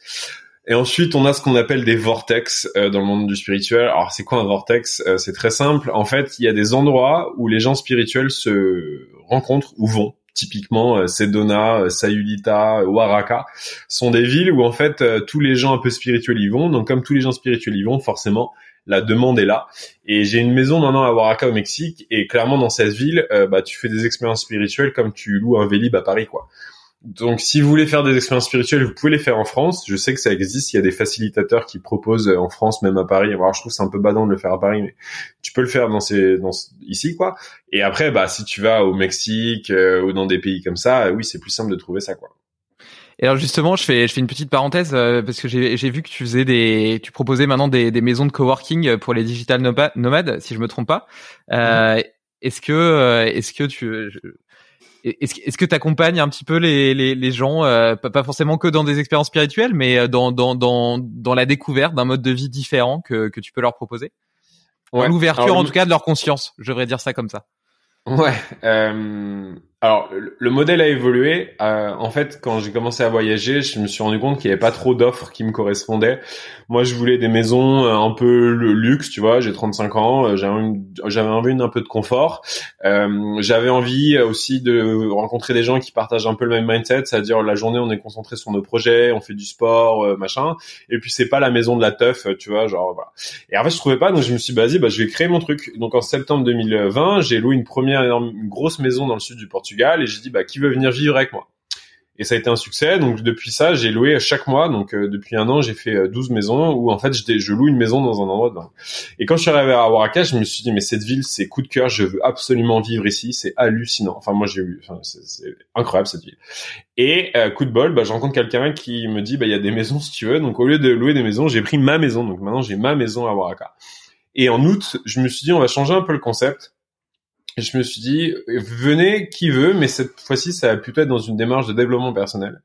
Et ensuite, on a ce qu'on appelle des vortex dans le monde du spirituel. Alors, c'est quoi un vortex? C'est très simple. En fait, il y a des endroits où les gens spirituels se rencontrent ou vont typiquement euh, Sedona, euh, Sayulita, Waraka, sont des villes où en fait euh, tous les gens un peu spirituels y vont. Donc comme tous les gens spirituels y vont, forcément la demande est là. Et j'ai une maison maintenant à Oaxaca au Mexique et clairement dans cette ville, euh, bah tu fais des expériences spirituelles comme tu loues un Vélib à Paris quoi. Donc, si vous voulez faire des expériences spirituelles, vous pouvez les faire en France. Je sais que ça existe. Il y a des facilitateurs qui proposent euh, en France, même à Paris. Alors, je trouve c'est un peu badant de le faire à Paris, mais tu peux le faire dans ces, dans ici, quoi. Et après, bah, si tu vas au Mexique euh, ou dans des pays comme ça, euh, oui, c'est plus simple de trouver ça, quoi. Et alors justement, je fais je fais une petite parenthèse parce que j'ai j'ai vu que tu faisais des tu proposais maintenant des des maisons de coworking pour les digital nomades, si je me trompe pas. Euh, est-ce que est-ce que tu est-ce que tu accompagnes un petit peu les, les, les gens, euh, pas forcément que dans des expériences spirituelles, mais euh, dans, dans, dans, dans la découverte d'un mode de vie différent que, que tu peux leur proposer? Ouais. L'ouverture en tout cas de leur conscience, je devrais dire ça comme ça. Ouais. Euh, alors, le modèle a évolué. Euh, en fait, quand j'ai commencé à voyager, je me suis rendu compte qu'il n'y avait pas trop d'offres qui me correspondaient. Moi, je voulais des maisons euh, un peu le luxe, tu vois. J'ai 35 ans, euh, j'avais envie d'un peu de confort. Euh, j'avais envie aussi de rencontrer des gens qui partagent un peu le même mindset, c'est-à-dire la journée, on est concentré sur nos projets, on fait du sport, machin. Et puis c'est pas la maison de la teuf, tu vois, genre voilà. Et en fait, je trouvais pas, donc je me suis vas-y, bah, je vais créer mon truc. Donc en septembre 2020, j'ai loué une première une grosse maison dans le sud du Portugal et j'ai dit bah qui veut venir vivre avec moi? Et ça a été un succès. Donc depuis ça, j'ai loué chaque mois. Donc euh, depuis un an, j'ai fait 12 euh, maisons où en fait je loue une maison dans un endroit. Et quand je suis arrivé à Oaxaca, je me suis dit mais cette ville, c'est coup de cœur. Je veux absolument vivre ici. C'est hallucinant. Enfin moi j'ai eu, c'est incroyable cette ville. Et euh, coup de bol, bah, je rencontre quelqu'un qui me dit bah il y a des maisons si tu veux. Donc au lieu de louer des maisons, j'ai pris ma maison. Donc maintenant j'ai ma maison à Oaxaca. Et en août, je me suis dit on va changer un peu le concept et je me suis dit, venez qui veut, mais cette fois-ci, ça va plutôt être dans une démarche de développement personnel.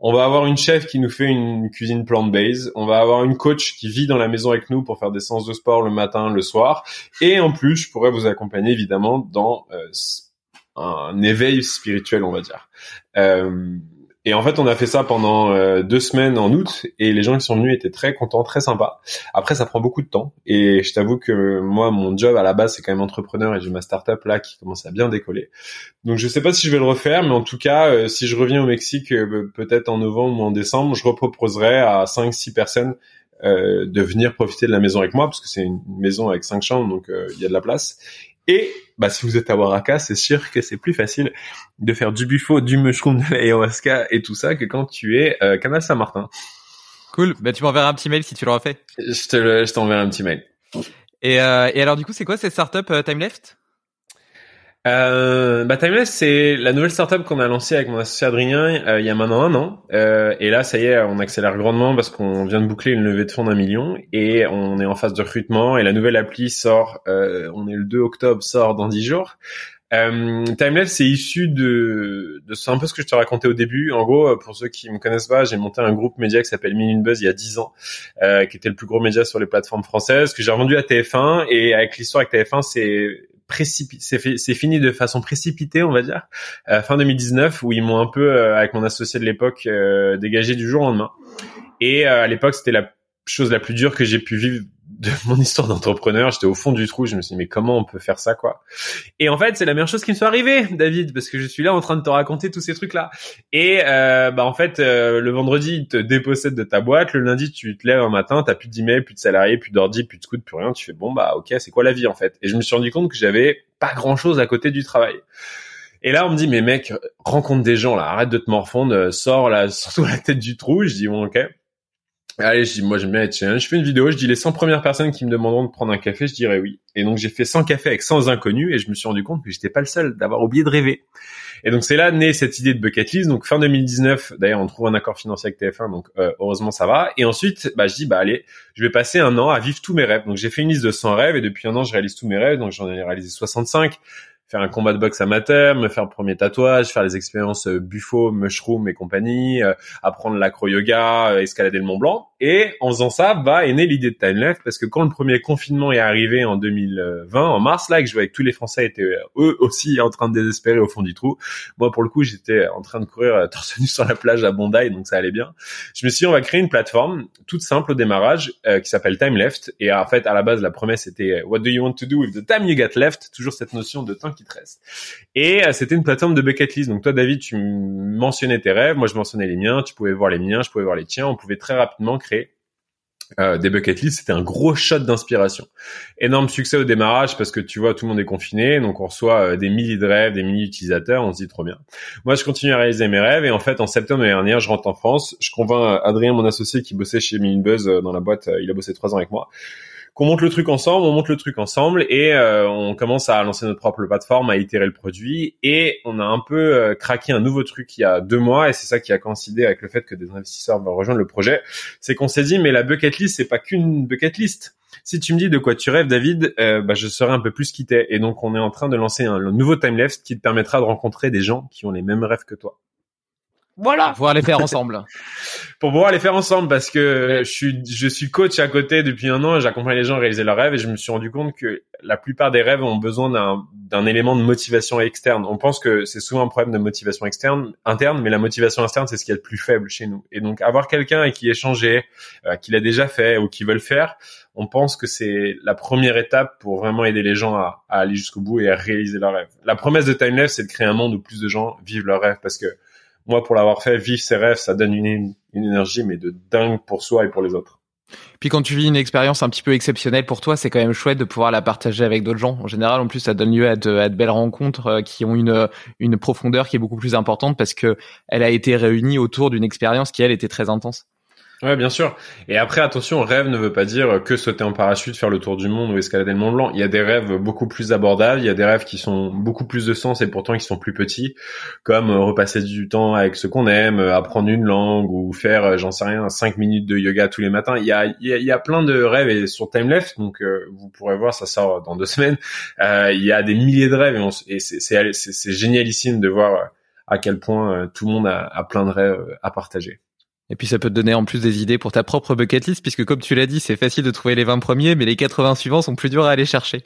On va avoir une chef qui nous fait une cuisine plant-based. On va avoir une coach qui vit dans la maison avec nous pour faire des séances de sport le matin, le soir. Et en plus, je pourrais vous accompagner évidemment dans euh, un éveil spirituel, on va dire. Euh, et en fait, on a fait ça pendant euh, deux semaines en août, et les gens qui sont venus étaient très contents, très sympas. Après, ça prend beaucoup de temps, et je t'avoue que moi, mon job à la base, c'est quand même entrepreneur, et j'ai ma startup là qui commence à bien décoller. Donc, je sais pas si je vais le refaire, mais en tout cas, euh, si je reviens au Mexique, euh, peut-être en novembre ou en décembre, je reproposerai à 5-6 personnes de venir profiter de la maison avec moi, parce que c'est une maison avec cinq chambres, donc il y a de la place. Et bah, si vous êtes à Waraka, c'est sûr que c'est plus facile de faire du buffo, du mushroom, de l'ayahuasca et tout ça que quand tu es euh, Canal Saint-Martin. Cool. Bah, tu m'enverras un petit mail si tu le refais. Je te, je t'enverrai un petit mail. Et, euh, et alors, du coup, c'est quoi cette startup euh, Time Left? Euh, bah, Timeless, c'est la nouvelle startup qu'on a lancée avec mon associé Adrien euh, il y a maintenant un an. Euh, et là, ça y est, on accélère grandement parce qu'on vient de boucler une levée de fonds d'un million et on est en phase de recrutement. Et la nouvelle appli sort, euh, on est le 2 octobre, sort dans 10 jours. Euh, Timeless, c'est issu de, de c'est un peu ce que je te racontais au début. En gros, pour ceux qui me connaissent pas, j'ai monté un groupe média qui s'appelle Minute Buzz il y a 10 ans, euh, qui était le plus gros média sur les plateformes françaises, que j'ai revendu à TF1. Et avec l'histoire avec TF1, c'est c'est fini de façon précipitée, on va dire, euh, fin 2019, où ils m'ont un peu, euh, avec mon associé de l'époque, euh, dégagé du jour au lendemain. Et à l'époque, c'était la chose la plus dure que j'ai pu vivre de mon histoire d'entrepreneur. J'étais au fond du trou. Je me suis dit, mais comment on peut faire ça, quoi? Et en fait, c'est la meilleure chose qui me soit arrivée, David, parce que je suis là en train de te raconter tous ces trucs-là. Et, euh, bah, en fait, euh, le vendredi, ils te dépossèdent de ta boîte. Le lundi, tu te lèves un matin, t'as plus d'email, plus de salariés, plus d'ordi, plus de scouts, plus rien. Tu fais, bon, bah, ok, c'est quoi la vie, en fait? Et je me suis rendu compte que j'avais pas grand chose à côté du travail. Et là, on me dit, mais mec, rencontre des gens, là, arrête de te morfondre, sors, là, surtout la tête du trou. Je dis, bon, ok. Allez, moi j'aime bien être challenge. Je fais une vidéo, je dis les 100 premières personnes qui me demanderont de prendre un café, je dirais oui. Et donc j'ai fait 100 cafés avec 100 inconnus et je me suis rendu compte que j'étais pas le seul d'avoir oublié de rêver. Et donc c'est là née cette idée de bucket list. Donc fin 2019, d'ailleurs on trouve un accord financier avec TF1, donc euh, heureusement ça va. Et ensuite, bah je dis bah allez, je vais passer un an à vivre tous mes rêves. Donc j'ai fait une liste de 100 rêves et depuis un an je réalise tous mes rêves. Donc j'en ai réalisé 65 faire un combat de boxe amateur, me faire le premier tatouage, faire les expériences euh, buffo, mushroom et compagnie, euh, apprendre l'acro-yoga, euh, escalader le Mont Blanc. Et en faisant ça, bah, est née l'idée de Time Left parce que quand le premier confinement est arrivé en 2020, en mars, là, que je voyais que tous les Français étaient eux aussi en train de désespérer au fond du trou. Moi, pour le coup, j'étais en train de courir torse nu sur la plage à Bondi, donc ça allait bien. Je me suis dit, on va créer une plateforme toute simple au démarrage qui s'appelle Time Left. Et en fait, à la base, la promesse était What do you want to do with the time you get left? Toujours cette notion de temps qui et euh, c'était une plateforme de bucket list. Donc toi, David, tu mentionnais tes rêves, moi je mentionnais les miens, tu pouvais voir les miens, je pouvais voir les tiens. On pouvait très rapidement créer euh, des bucket lists, c'était un gros shot d'inspiration. Énorme succès au démarrage parce que tu vois, tout le monde est confiné, donc on reçoit euh, des milliers de rêves, des milliers d'utilisateurs, on se dit trop bien. Moi, je continue à réaliser mes rêves et en fait, en septembre dernier, je rentre en France, je convainc Adrien, mon associé qui bossait chez Minibuzz dans la boîte, il a bossé trois ans avec moi qu'on monte le truc ensemble, on monte le truc ensemble et euh, on commence à lancer notre propre plateforme, à itérer le produit et on a un peu euh, craqué un nouveau truc il y a deux mois et c'est ça qui a coïncidé avec le fait que des investisseurs vont rejoindre le projet. C'est qu'on s'est dit mais la bucket list c'est pas qu'une bucket list. Si tu me dis de quoi tu rêves, David, euh, bah, je serai un peu plus quitté. Et donc, on est en train de lancer un, un nouveau timelapse qui te permettra de rencontrer des gens qui ont les mêmes rêves que toi. Voilà. Pour pouvoir les faire ensemble. pour pouvoir les faire ensemble parce que je suis je suis coach à côté depuis un an et j'accompagne les gens à réaliser leurs rêves et je me suis rendu compte que la plupart des rêves ont besoin d'un d'un élément de motivation externe. On pense que c'est souvent un problème de motivation externe interne mais la motivation externe c'est ce qui est le plus faible chez nous. Et donc avoir quelqu'un qui échanger, euh, qui l'a déjà fait ou qui veut le faire, on pense que c'est la première étape pour vraiment aider les gens à, à aller jusqu'au bout et à réaliser leurs rêves. La promesse de Timeless c'est de créer un monde où plus de gens vivent leurs rêves parce que moi, pour l'avoir fait, vivre ses rêves, ça donne une, une énergie, mais de dingue pour soi et pour les autres. Puis quand tu vis une expérience un petit peu exceptionnelle pour toi, c'est quand même chouette de pouvoir la partager avec d'autres gens. En général, en plus, ça donne lieu à de, belles rencontres euh, qui ont une, une profondeur qui est beaucoup plus importante parce que elle a été réunie autour d'une expérience qui elle était très intense. Ouais, bien sûr. Et après, attention, rêve ne veut pas dire que sauter en parachute, faire le tour du monde ou escalader le Mont Blanc. Il y a des rêves beaucoup plus abordables, il y a des rêves qui sont beaucoup plus de sens et pourtant qui sont plus petits, comme euh, repasser du temps avec ce qu'on aime, euh, apprendre une langue ou faire, euh, j'en sais rien, cinq minutes de yoga tous les matins. Il y a, il y a, plein de rêves et sur Time Left, donc vous pourrez voir, ça sort dans deux semaines. il y a des milliers de rêves et, c'est génialissime de voir à quel point tout le monde a, a plein de rêves à partager. Et puis ça peut te donner en plus des idées pour ta propre bucket list, puisque comme tu l'as dit, c'est facile de trouver les 20 premiers, mais les 80 suivants sont plus durs à aller chercher.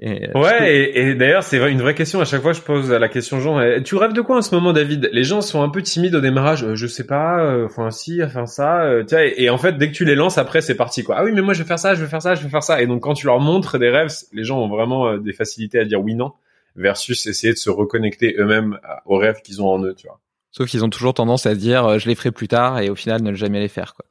Et, euh, ouais, et, d'ailleurs c'est une vraie question. À chaque fois, je pose la question aux gens. Tu rêves de quoi en ce moment, David? Les gens sont un peu timides au démarrage. Euh, je sais pas. Euh, enfin, si, enfin ça. tiens, et, en fait, dès que tu les lances, après c'est parti quoi. Ah oui, mais moi je vais faire ça, je vais faire ça, je vais faire ça. Et donc quand tu leur montres des rêves, les gens ont vraiment des facilités à dire oui non, versus essayer de se reconnecter eux-mêmes aux rêves qu'ils ont en eux, tu vois. Sauf qu'ils ont toujours tendance à dire euh, je les ferai plus tard et au final ne jamais les faire quoi.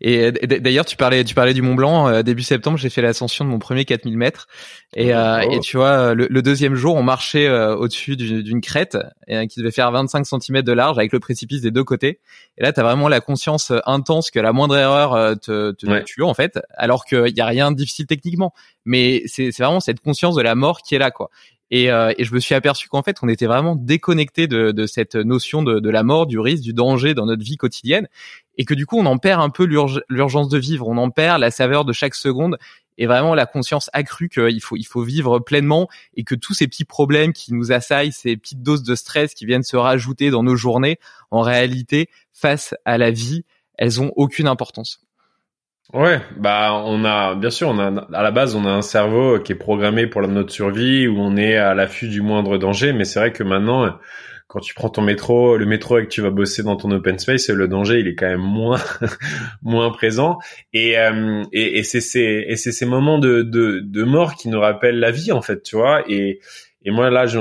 Et euh, d'ailleurs tu parlais tu parlais du Mont Blanc euh, début septembre j'ai fait l'ascension de mon premier 4000 mètres. Et, euh, et tu vois le, deuxième jour on marchait au-dessus d'une crête qui devait faire 25 cm de large avec le précipice des deux côtés. Et là tu as vraiment la conscience intense que la moindre erreur te, te tue en fait alors qu'il y a rien de difficile techniquement. Mais c'est vraiment cette conscience de la mort qui est là quoi et, euh, et, je me suis aperçu qu'en fait, on était vraiment déconnecté de, de cette notion de, de, la mort, du risque, du danger dans notre vie quotidienne, et que du coup, on en perd un peu l'urgence de vivre, on en perd la saveur de chaque seconde, et vraiment la conscience accrue qu'il faut, il faut vivre pleinement, et que tous ces petits problèmes qui nous assaillent, ces petites doses de stress qui viennent se rajouter dans nos journées, en réalité, face à la vie, elles ont aucune importance. Ouais, bah on a bien sûr on a à la base on a un cerveau qui est programmé pour notre survie où on est à l'affût du moindre danger, mais c'est vrai que maintenant quand tu prends ton métro, le métro et que tu vas bosser dans ton open space, le danger il est quand même moins moins présent. Et euh, et, et c'est ces et c'est ces moments de, de de mort qui nous rappellent la vie en fait, tu vois. Et et moi là je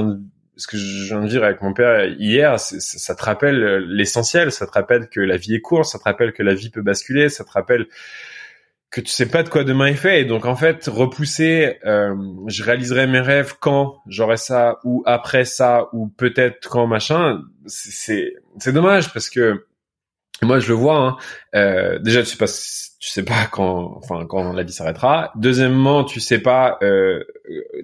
ce que je viens de dire avec mon père hier, ça te rappelle l'essentiel, ça te rappelle que la vie est courte, ça te rappelle que la vie peut basculer, ça te rappelle que tu sais pas de quoi demain est fait. Et donc en fait repousser euh, je réaliserai mes rêves quand j'aurai ça ou après ça ou peut-être quand machin c'est c'est dommage parce que moi je le vois hein, euh, déjà tu sais pas tu sais pas quand enfin quand la vie s'arrêtera deuxièmement tu sais pas euh,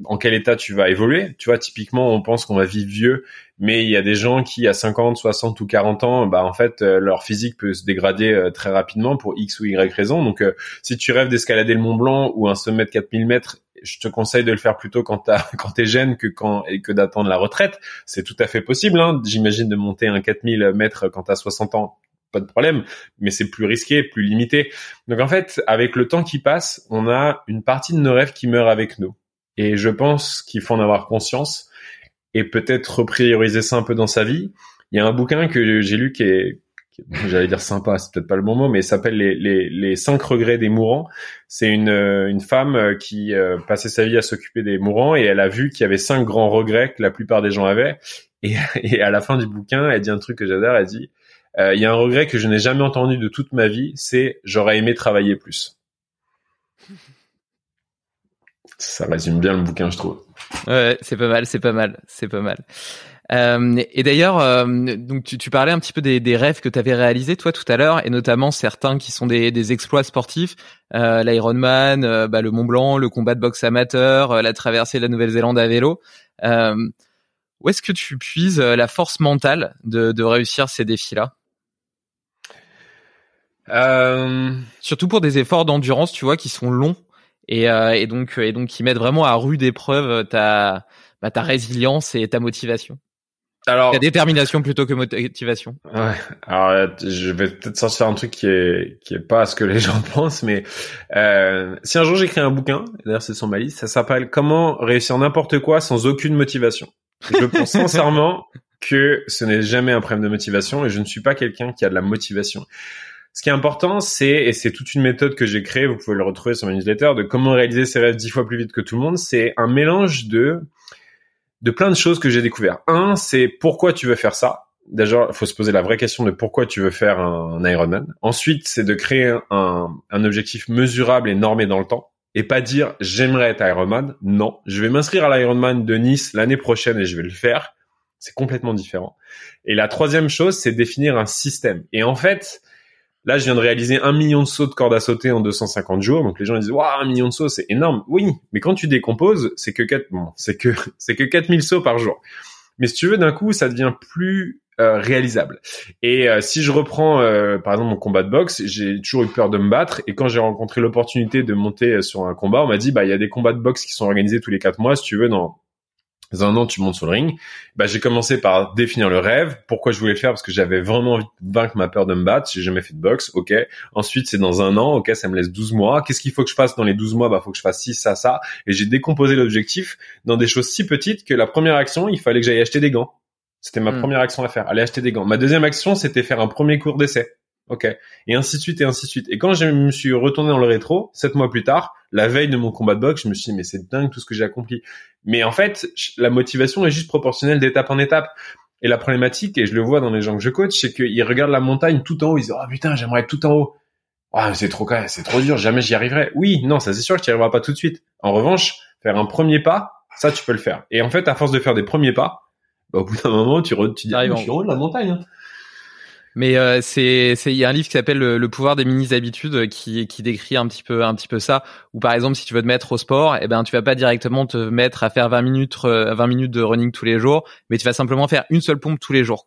en quel état tu vas évoluer tu vois typiquement on pense qu'on va vivre vieux mais il y a des gens qui à 50, 60 ou 40 ans, bah en fait euh, leur physique peut se dégrader euh, très rapidement pour X ou Y raison. Donc euh, si tu rêves d'escalader le Mont Blanc ou un sommet de 4000 mètres, je te conseille de le faire plutôt quand t'as quand t'es jeune que quand et que d'attendre la retraite. C'est tout à fait possible. Hein. J'imagine de monter un 4000 mètres quand t'as 60 ans, pas de problème, mais c'est plus risqué, plus limité. Donc en fait, avec le temps qui passe, on a une partie de nos rêves qui meurt avec nous. Et je pense qu'il faut en avoir conscience et peut-être reprioriser ça un peu dans sa vie. Il y a un bouquin que j'ai lu qui est, j'allais dire sympa, c'est peut-être pas le bon mot, mais il s'appelle les, les, cinq regrets des mourants. C'est une, une femme qui euh, passait sa vie à s'occuper des mourants et elle a vu qu'il y avait cinq grands regrets que la plupart des gens avaient. Et, à la fin du bouquin, elle dit un truc que j'adore, elle dit, euh, il y a un regret que je n'ai jamais entendu de toute ma vie, c'est j'aurais aimé travailler plus. Ça résume bien le bouquin, je trouve. Ouais, c'est pas mal, c'est pas mal, c'est pas mal. Euh, et d'ailleurs, euh, donc tu, parlais un petit peu des, rêves que tu avais réalisés toi tout à l'heure, et notamment certains qui sont des, exploits sportifs, euh, l'Ironman, euh, bah, le Mont Blanc, le combat de boxe amateur, euh, la traversée de la Nouvelle-Zélande à vélo. où est-ce que tu puises la force mentale de réussir ces défis-là? Surtout pour des efforts d'endurance, tu vois, qui sont longs et, et donc et donc qui mettent vraiment à rude épreuve ta bah, ta résilience et ta motivation. Alors, la détermination plutôt que motivation. Ouais. Alors, je vais peut-être sortir un truc qui est qui est pas ce que les gens pensent, mais euh, si un jour j'écris un bouquin, d'ailleurs c'est sur ma liste, ça s'appelle Comment réussir n'importe quoi sans aucune motivation. Je pense sincèrement que ce n'est jamais un problème de motivation et je ne suis pas quelqu'un qui a de la motivation. Ce qui est important, c'est, et c'est toute une méthode que j'ai créée, vous pouvez le retrouver sur ma newsletter, de comment réaliser ses rêves dix fois plus vite que tout le monde, c'est un mélange de de plein de choses que j'ai découvert. Un, c'est pourquoi tu veux faire ça? Déjà, il faut se poser la vraie question de pourquoi tu veux faire un, Ironman. Ensuite, c'est de créer un, un objectif mesurable et normé dans le temps. Et pas dire j'aimerais être Ironman. Non, je vais m'inscrire à l'Ironman de Nice l'année prochaine et je vais le faire. C'est complètement différent. Et la troisième chose, c'est définir un système. Et en fait, Là, je viens de réaliser un million de sauts de corde à sauter en 250 jours. Donc les gens disent, waouh, un million de sauts, c'est énorme. Oui, mais quand tu décomposes, c'est que 4, bon, c'est que, c'est que 4000 sauts par jour. Mais si tu veux, d'un coup, ça devient plus euh, réalisable. Et euh, si je reprends, euh, par exemple, mon combat de boxe, j'ai toujours eu peur de me battre. Et quand j'ai rencontré l'opportunité de monter sur un combat, on m'a dit, bah, il y a des combats de boxe qui sont organisés tous les quatre mois. Si tu veux, dans un an, tu montes sur le ring. Bah, j'ai commencé par définir le rêve. Pourquoi je voulais le faire? Parce que j'avais vraiment envie de vaincre ma peur de me battre. J'ai jamais fait de boxe. Ok. Ensuite, c'est dans un an. Ok, ça me laisse 12 mois. Qu'est-ce qu'il faut que je fasse dans les 12 mois? Bah, faut que je fasse ci, ça, ça. Et j'ai décomposé l'objectif dans des choses si petites que la première action, il fallait que j'aille acheter des gants. C'était ma hmm. première action à faire. Aller acheter des gants. Ma deuxième action, c'était faire un premier cours d'essai. Ok. Et ainsi de suite et ainsi de suite. Et quand je me suis retourné dans le rétro, sept mois plus tard, la veille de mon combat de boxe, je me suis dit, mais c'est dingue tout ce que j'ai accompli. Mais en fait, la motivation est juste proportionnelle d'étape en étape. Et la problématique, et je le vois dans les gens que je coach, c'est qu'ils regardent la montagne tout en haut, ils disent, oh putain, j'aimerais être tout en haut. Ah, c'est trop, c'est trop dur, jamais j'y arriverai. Oui, non, ça c'est sûr que tu n'y arriveras pas tout de suite. En revanche, faire un premier pas, ça tu peux le faire. Et en fait, à force de faire des premiers pas, bah, au bout d'un moment, tu, re, tu dis, ah, je suis en haut de la montagne. Hein. Mais euh, c'est il y a un livre qui s'appelle le, pouvoir des mini habitudes euh, qui qui décrit un petit peu un petit peu ça. Ou par exemple si tu veux te mettre au sport, eh ben tu vas pas directement te mettre à faire 20 minutes 20 euh, minutes de running tous les jours, mais tu vas simplement faire une seule pompe tous les jours.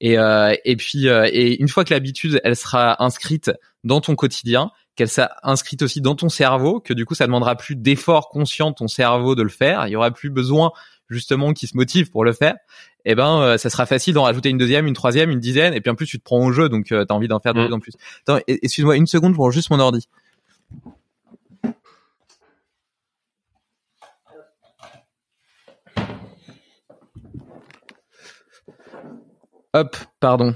Et euh, et puis et une fois que l'habitude elle sera inscrite dans ton quotidien, qu'elle sera inscrite aussi dans ton cerveau, que du coup ça demandera plus d'effort conscient de ton cerveau de le faire, il y aura plus besoin justement qui se motive pour le faire, eh ben euh, ça sera facile d'en rajouter une deuxième, une troisième, une dizaine, et puis en plus tu te prends au jeu, donc euh, tu as envie d'en faire de mm. plus en plus. Attends, excuse-moi une seconde pour juste mon ordi. Hop, pardon.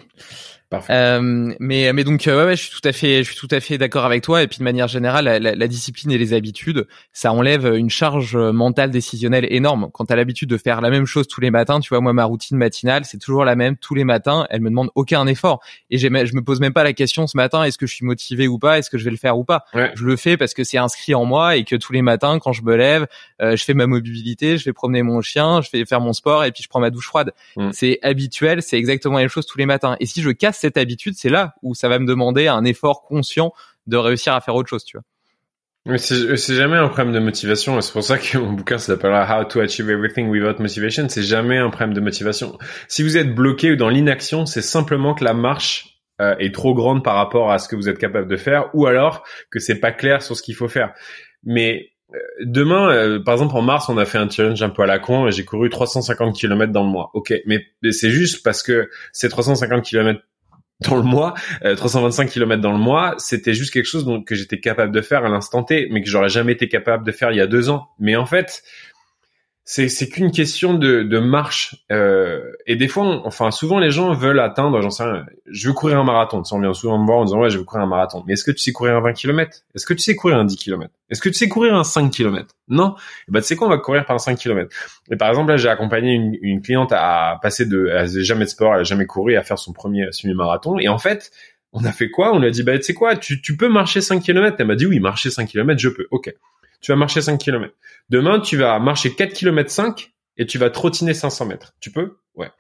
Euh, mais mais donc euh, ouais, ouais, je suis tout à fait je suis tout à fait d'accord avec toi. Et puis de manière générale la, la, discipline et les habitudes ça enlève une charge mentale décisionnelle énorme. Quand tu as l'habitude de faire la même chose tous les matins tu vois moi ma routine matinale c'est toujours la même. Tous les matins elle me demande aucun effort. Et je me pose même pas la question ce matin est-ce que je suis motivé ou pas? Est-ce que je vais le faire ou pas? Je le fais parce que c'est inscrit en moi et que tous les matins quand je me lève euh, je fais ma mobilité je vais promener mon chien je vais faire mon sport et puis je prends ma douche froide. Mm. c'est habituel c'est exactement la même chose tous les matins. Et si je casse cette habitude, c'est là où ça va me demander un effort conscient de réussir à faire autre chose, tu vois. Mais c'est jamais un problème de motivation, c'est pour ça que mon bouquin s'appellera How to Achieve Everything Without Motivation. C'est jamais un problème de motivation. Si vous êtes bloqué ou dans l'inaction, c'est simplement que la marche euh, est trop grande par rapport à ce que vous êtes capable de faire, ou alors que c'est pas clair sur ce qu'il faut faire. Mais euh, demain, euh, par exemple en mars, on a fait un challenge un peu à la con et j'ai couru 350 km dans le mois. Ok, mais c'est juste parce que ces 350 km dans le mois, 325 euh, km dans le mois, c'était juste quelque chose que j'étais capable de faire à l'instant T, mais que j'aurais jamais été capable de faire il y a deux ans. Mais en fait, c'est c'est qu'une question de, de marche euh, et des fois enfin souvent les gens veulent atteindre j'en sais rien je veux courir un marathon. On vient souvent me voir en disant ouais je veux courir un marathon. Mais est-ce que tu sais courir un 20 km est-ce que tu sais courir un 10 km est-ce que tu sais courir un 5 km non? Et eh ben tu sais quoi on va courir par un 5 km et par exemple là j'ai accompagné une, une, cliente à passer de elle jamais de sport elle a jamais couru à faire son premier semi-marathon. Et en fait On a fait quoi? On lui a dit, bah, tu sais quoi, tu, tu peux marcher 5 km. Elle m'a dit, oui, marcher 5 km, je peux. Ok. Tu vas marcher 5 km. Demain, tu vas marcher 4 km 5 et tu vas trottiner 500 mètres. Tu peux? Ouais.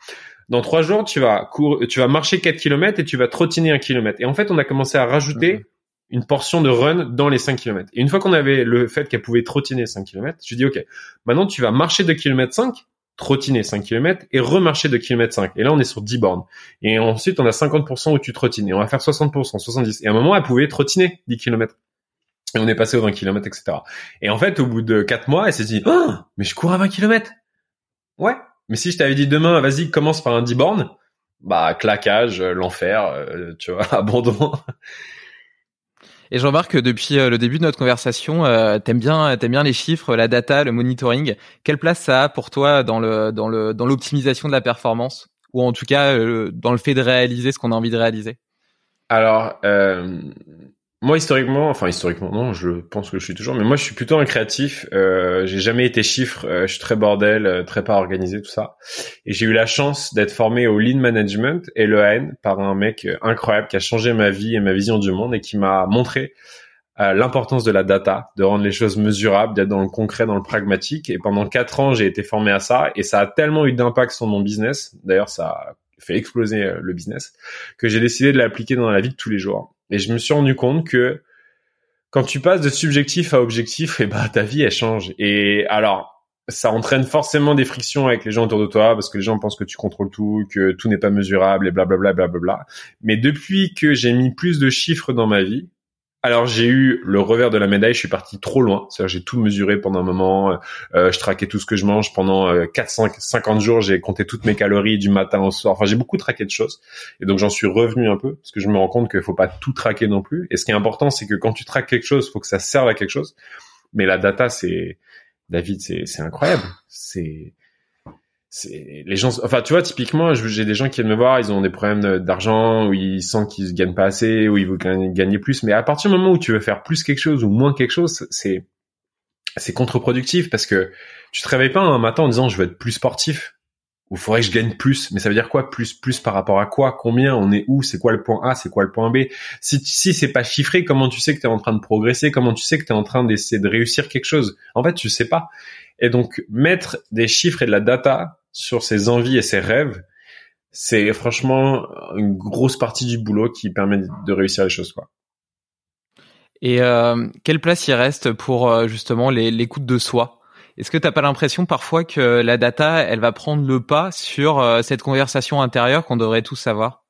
Dans trois jours, tu vas courir, tu vas marcher 4 km et tu vas trottiner 1 km. Et en fait, on a commencé à rajouter mhm. une portion de run dans les 5 km. Et une fois qu'on avait le fait qu'elle pouvait trottiner 5 km, je dis OK. Maintenant, tu vas marcher 2 km 5 trottiner 5 km et remarcher 2 km 5. Et là, on est sur 10 bornes. Et ensuite, on a 50% où tu trottines. Et on va faire 60%, 70. Et à un moment, elle pouvait trottiner 10 km. Et on est passé aux 20 km, etc. Et en fait, au bout de 4 mois, elle s'est dit, oh, mais je cours à 20 km. Ouais. Mais si je t'avais dit demain, vas-y, commence par un 10 bornes, bah, claquage, l'enfer, euh, tu vois, abandon. Et je remarque que depuis euh, le début de notre conversation, euh, t'aimes bien, t'aimes bien les chiffres, la data, le monitoring. Quelle place ça a pour toi dans le dans le dans l'optimisation de la performance, ou en tout cas euh, dans le fait de réaliser ce qu'on a envie de réaliser? Alors, euh, moi, historiquement, enfin historiquement, non, je pense que je suis toujours, mais moi, je suis plutôt un créatif. Euh, j'ai jamais été chiffre. Euh, je suis très bordel, euh, très pas organisé, tout ça. Et j'ai eu la chance d'être formé au lean management et le AN par un mec euh, incroyable qui a changé ma vie et ma vision du monde et qui m'a montré l'importance de la data, de rendre les choses mesurables, d'être dans le concret, dans le pragmatique. Et pendant quatre ans, j'ai été formé à ça et ça a tellement eu d'impact sur mon business. D'ailleurs, ça fait exploser le business que j'ai décidé de l'appliquer dans la vie de tous les jours. Et je me suis rendu compte que quand tu passes de subjectif à objectif, et eh ben ta vie elle change. Et alors ça entraîne forcément des frictions avec les gens autour de toi parce que les gens pensent que tu contrôles tout, que tout n'est pas mesurable et blablabla blablabla. Mais depuis que j'ai mis plus de chiffres dans ma vie, alors j'ai eu le revers de la médaille, je suis parti trop loin. C'est-à-dire j'ai tout mesuré pendant un moment, euh, euh je traquais tout ce que je mange pendant euh, 450 jours, j'ai compté toutes mes calories du matin au soir. Enfin j'ai beaucoup traqué de choses et donc j'en suis revenu un peu parce que je me rends compte qu'il faut pas tout traquer non plus. Et ce qui est important, c'est que quand tu traques quelque chose, faut que ça serve à quelque chose. Mais la data, c'est David, c'est incroyable. C'est les gens enfin tu vois typiquement j'ai des gens qui viennent me voir ils ont des problèmes d'argent ou ils sentent qu'ils gagnent pas assez ou ils veulent gagner plus. Mais à partir du moment où tu veux faire plus quelque chose ou moins quelque chose c'est c'est contre-productif parce que tu te réveilles pas un matin en disant je veux être plus sportif. Ou faudrait que je gagne plus. Mais ça veut dire quoi plus plus par rapport à quoi combien on est où c'est quoi le point A c'est quoi le point B? Si si c'est pas chiffré comment tu sais que tu es en train de progresser? Comment tu sais que tu es en train d'essayer de réussir quelque chose? En fait tu sais pas. Et donc mettre des chiffres et de la data sur ses envies et ses rêves, c'est franchement une grosse partie du boulot qui permet de réussir les choses quoi. Et euh, quelle place il reste pour euh, justement l'écoute de soi? Est-ce que t'as pas l'impression parfois que la data, elle va prendre le pas sur euh, cette conversation intérieure qu'on devrait tous savoir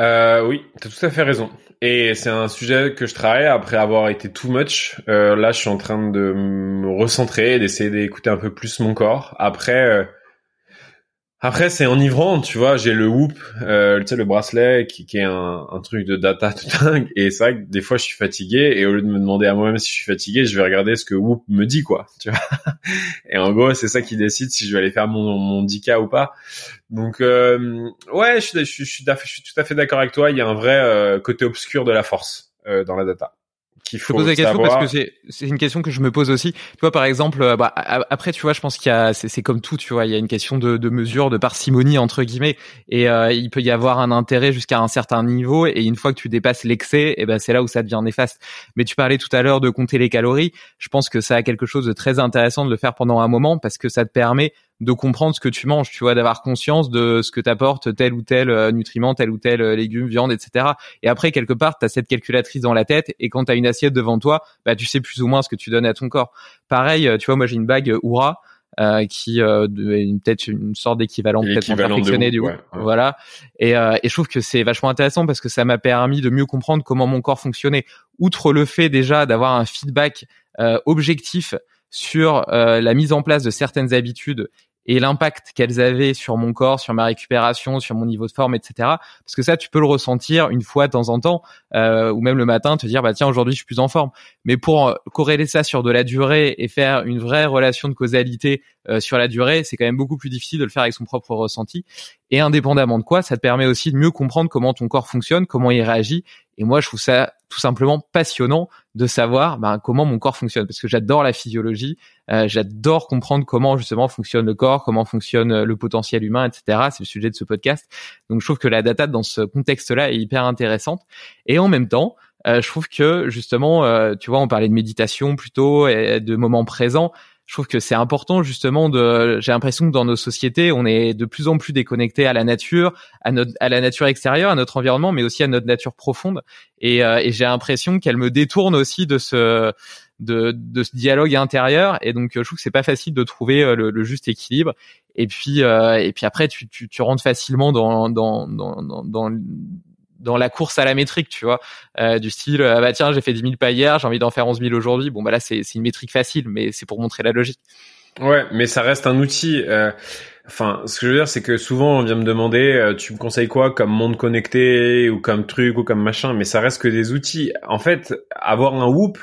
euh, Oui, t'as tout à fait raison. Et c'est un sujet que je travaille après avoir été too much. Euh, là, je suis en train de me recentrer, d'essayer d'écouter un peu plus mon corps. Après, euh, après, c'est enivrant, tu vois. J'ai le Whoop, euh, tu sais, le bracelet qui, qui est un, un, truc de data tout dingue. Et c'est vrai que des fois, je suis fatigué. Et au lieu de me demander à moi-même si je suis fatigué, je vais regarder ce que Whoop me dit, quoi. Tu vois. Et en gros, c'est ça qui décide si je vais aller faire mon, mon 10K ou pas. Donc, euh, ouais, je suis, je, je, je suis tout à fait d'accord avec toi. Il y a un vrai euh, côté obscur de la force euh, dans la data qu'il faut je pose la question parce que c'est une question que je me pose aussi. Tu vois, par exemple, euh, bah, après, tu vois, je pense qu'il y a, c'est comme tout, tu vois, il y a une question de, de mesure, de parcimonie entre guillemets, et euh, il peut y avoir un intérêt jusqu'à un certain niveau, et une fois que tu dépasses l'excès, et eh ben c'est là où ça devient néfaste. Mais tu parlais tout à l'heure de compter les calories. Je pense que ça a quelque chose de très intéressant de le faire pendant un moment parce que ça te permet de comprendre ce que tu manges, tu vois, d'avoir conscience de ce que t'apporte tel ou tel euh, nutriment, tel ou tel euh, légume, viande, etc. Et après, quelque part, tu as cette calculatrice dans la tête et quand tu as une assiette devant toi, bah, tu sais plus ou moins ce que tu donnes à ton corps. Pareil, euh, tu vois, moi j'ai une bague Oura. Euh, qui euh, peut-être une sorte d'équivalent peut-être perfectionné du ouais, voilà et, et je trouve que c'est vachement intéressant parce que ça m'a permis de mieux comprendre comment mon corps fonctionnait outre le fait déjà d'avoir un feedback objectif sur la mise en place de certaines habitudes et l'impact qu'elles avaient sur mon corps, sur ma récupération, sur mon niveau de forme, etc. Parce que ça, tu peux le ressentir une fois de temps en temps, euh, ou même le matin, te dire bah tiens aujourd'hui je suis plus en forme. Mais pour euh, corréler ça sur de la durée et faire une vraie relation de causalité euh, sur la durée, c'est quand même beaucoup plus difficile de le faire avec son propre ressenti. Et indépendamment de quoi, ça te permet aussi de mieux comprendre comment ton corps fonctionne, comment il réagit, Et moi, je trouve ça tout simplement passionnant de savoir ben, comment mon corps fonctionne, parce que j'adore la physiologie, euh, j'adore comprendre comment justement fonctionne le corps, comment fonctionne le potentiel humain, etc. C'est le sujet de ce podcast. Donc, je trouve que la data dans ce contexte-là est hyper intéressante. Et en même temps, euh, je trouve que justement, euh, tu vois, on parlait de méditation plutôt et de moments présents je trouve que c'est important justement de j'ai l'impression que dans nos sociétés on est de plus en plus déconnecté à la nature à notre à la nature extérieure à notre environnement mais aussi à notre nature profonde. Et, euh, et j'ai l'impression qu'elle me détourne aussi de ce de, de ce dialogue intérieur. Et donc je trouve que c'est pas facile de trouver euh, le, le juste équilibre. Et puis euh, et puis après tu, tu, tu rentres facilement dans dans dans, dans, dans dans la course à la métrique, tu vois, euh, du style ah bah tiens j'ai fait 10 000 pas hier, j'ai envie d'en faire 11 000 aujourd'hui. Bon bah là c'est une métrique facile, mais c'est pour montrer la logique. Ouais, mais ça reste un outil. Euh, enfin, ce que je veux dire, c'est que souvent on vient me demander, euh, tu me conseilles quoi comme monde connecté ou comme truc ou comme machin, mais ça reste que des outils. En fait, avoir un Whoop,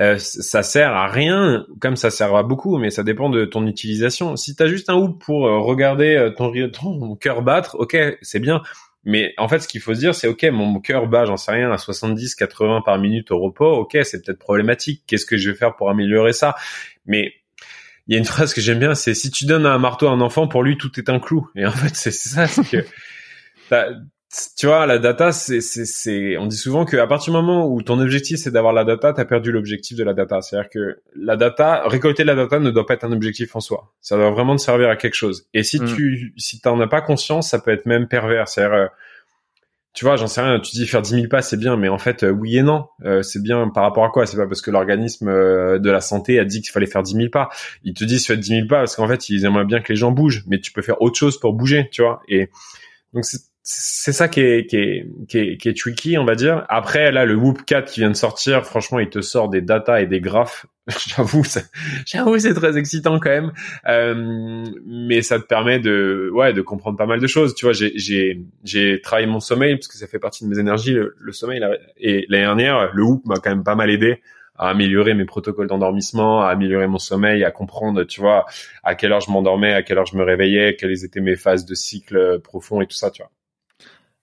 euh, ça sert à rien, comme ça sert à beaucoup, mais ça dépend de ton utilisation. Si t'as juste un Whoop pour euh, regarder ton, ton cœur battre, ok, c'est bien. Mais en fait, ce qu'il faut se dire, c'est ok, mon cœur bat, j'en sais rien, à 70, 80 par minute au repos. Ok, c'est peut-être problématique. Qu'est-ce que je vais faire pour améliorer ça? Mais il y a une phrase que j'aime bien, c'est si tu donnes un marteau à un enfant, pour lui tout est un clou. Et en fait, c'est ça, c'est que tu vois, la data, c'est, c'est, c'est, on dit souvent qu'à partir du moment où ton objectif c'est d'avoir la data, t'as perdu l'objectif de la data. C'est-à-dire que la data, récolter la data ne doit pas être un objectif en soi. Ça doit vraiment te servir à quelque chose. Et si mm. tu, si t'en as pas conscience, ça peut être même pervers. C'est-à-dire, euh, tu vois, j'en sais rien, tu dis faire 10 000 pas, c'est bien, mais en fait, euh, oui et non. Euh, c'est bien par rapport à quoi? C'est pas parce que l'organisme de la santé a dit qu'il fallait faire 10 000 pas. Ils te disent fais 10 000 pas parce qu'en fait, ils aimeraient bien que les gens bougent, mais tu peux faire autre chose pour bouger, tu vois? Et donc, c'est c'est ça qui est, qui, est, qui, est, qui est tricky, on va dire. Après, là, le Whoop 4 qui vient de sortir, franchement, il te sort des datas et des graphes. j'avoue, j'avoue, c'est très excitant quand même. Euh, mais ça te permet de, ouais, de comprendre pas mal de choses. Tu vois, j'ai, j'ai, travaillé mon sommeil parce que ça fait partie de mes énergies, le, sommeil. Et l'année dernière, le Whoop m'a quand même pas mal aidé à améliorer mes protocoles d'endormissement, à améliorer mon sommeil, à comprendre, tu vois, à quelle heure je m'endormais, à quelle heure je me réveillais, quelles étaient mes phases de cycle profond et tout ça, tu vois.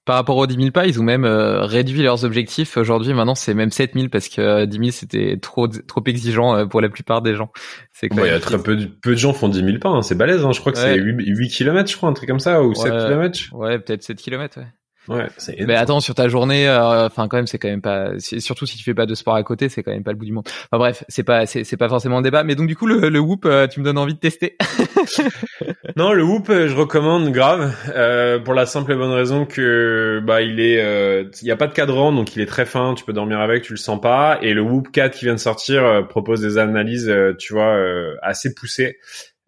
Par rapport aux 10 000 pas, ils ont même euh, réduit leurs objectifs. Aujourd'hui, maintenant, c'est même 7 000 parce que 10 euh, 000, c'était trop trop exigeant euh, pour la plupart des gens. C'est il y a très peu de, peu de gens font 10 000 pas. Hein. C'est balèze. Hein. Je crois que c'est 8, 8 km, je crois, un truc comme ça, ou 7 km. Ouais, peut-être 7 km, ouais. Ouais, mais attends, sur ta journée, euh, enfin quand même, c'est quand même pas. Surtout si tu fais pas de sport à côté, c'est quand même pas le bout du monde. Enfin bref, c'est pas, c'est pas forcément un débat. Mais donc du coup, le, le Whoop, euh, tu me donnes envie de tester. non, le Whoop, euh, je recommande grave euh, pour la simple et bonne raison que bah il est, il y a pas de cadran, donc il est très fin. Tu peux dormir avec, tu le sens pas. Et le Whoop 4 qui vient de sortir propose des analyses, tu vois, assez poussées.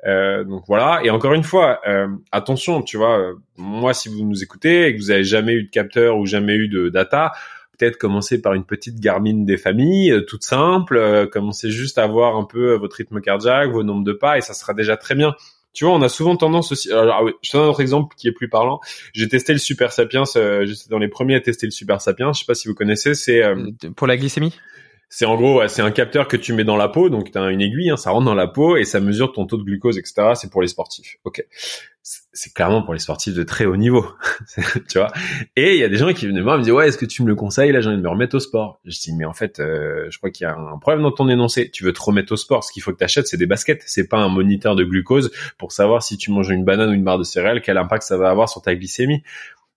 Euh, donc voilà. Et encore une fois, euh, attention, tu vois, euh, moi, si vous nous écoutez et que vous avez jamais eu de capteur ou jamais eu de data, peut-être commencer par une petite Garmin des familles, toute simple. commencez juste à voir un peu votre rythme cardiaque, vos nombres de pas, et ça sera déjà très bien. Tu vois, on a souvent tendance aussi. Alors, ah oui, je te donne un autre exemple qui est plus parlant. J'ai testé le Super Sapiens. J'étais dans les premiers à tester le Super Sapiens. Je sais pas si vous connaissez. C'est pour la glycémie? C'est en gros, c'est un capteur que tu mets dans la peau, donc tu as une aiguille, hein, ça rentre dans la peau et ça mesure ton taux de glucose, etc. C'est pour les sportifs. Ok, c'est clairement pour les sportifs de très haut niveau, tu vois? Et il y a des gens qui viennent me voir, me disent ouais, est-ce que tu me le conseilles? Là, j'ai envie de me remettre au sport. Je dis mais en fait, euh, je crois qu'il y a un problème dans ton énoncé. Tu veux te remettre au sport, ce qu'il faut que tu achètes, c'est des baskets. C'est pas un moniteur de glucose pour savoir si tu manges une banane ou une barre de céréales, quel impact ça va avoir sur ta glycémie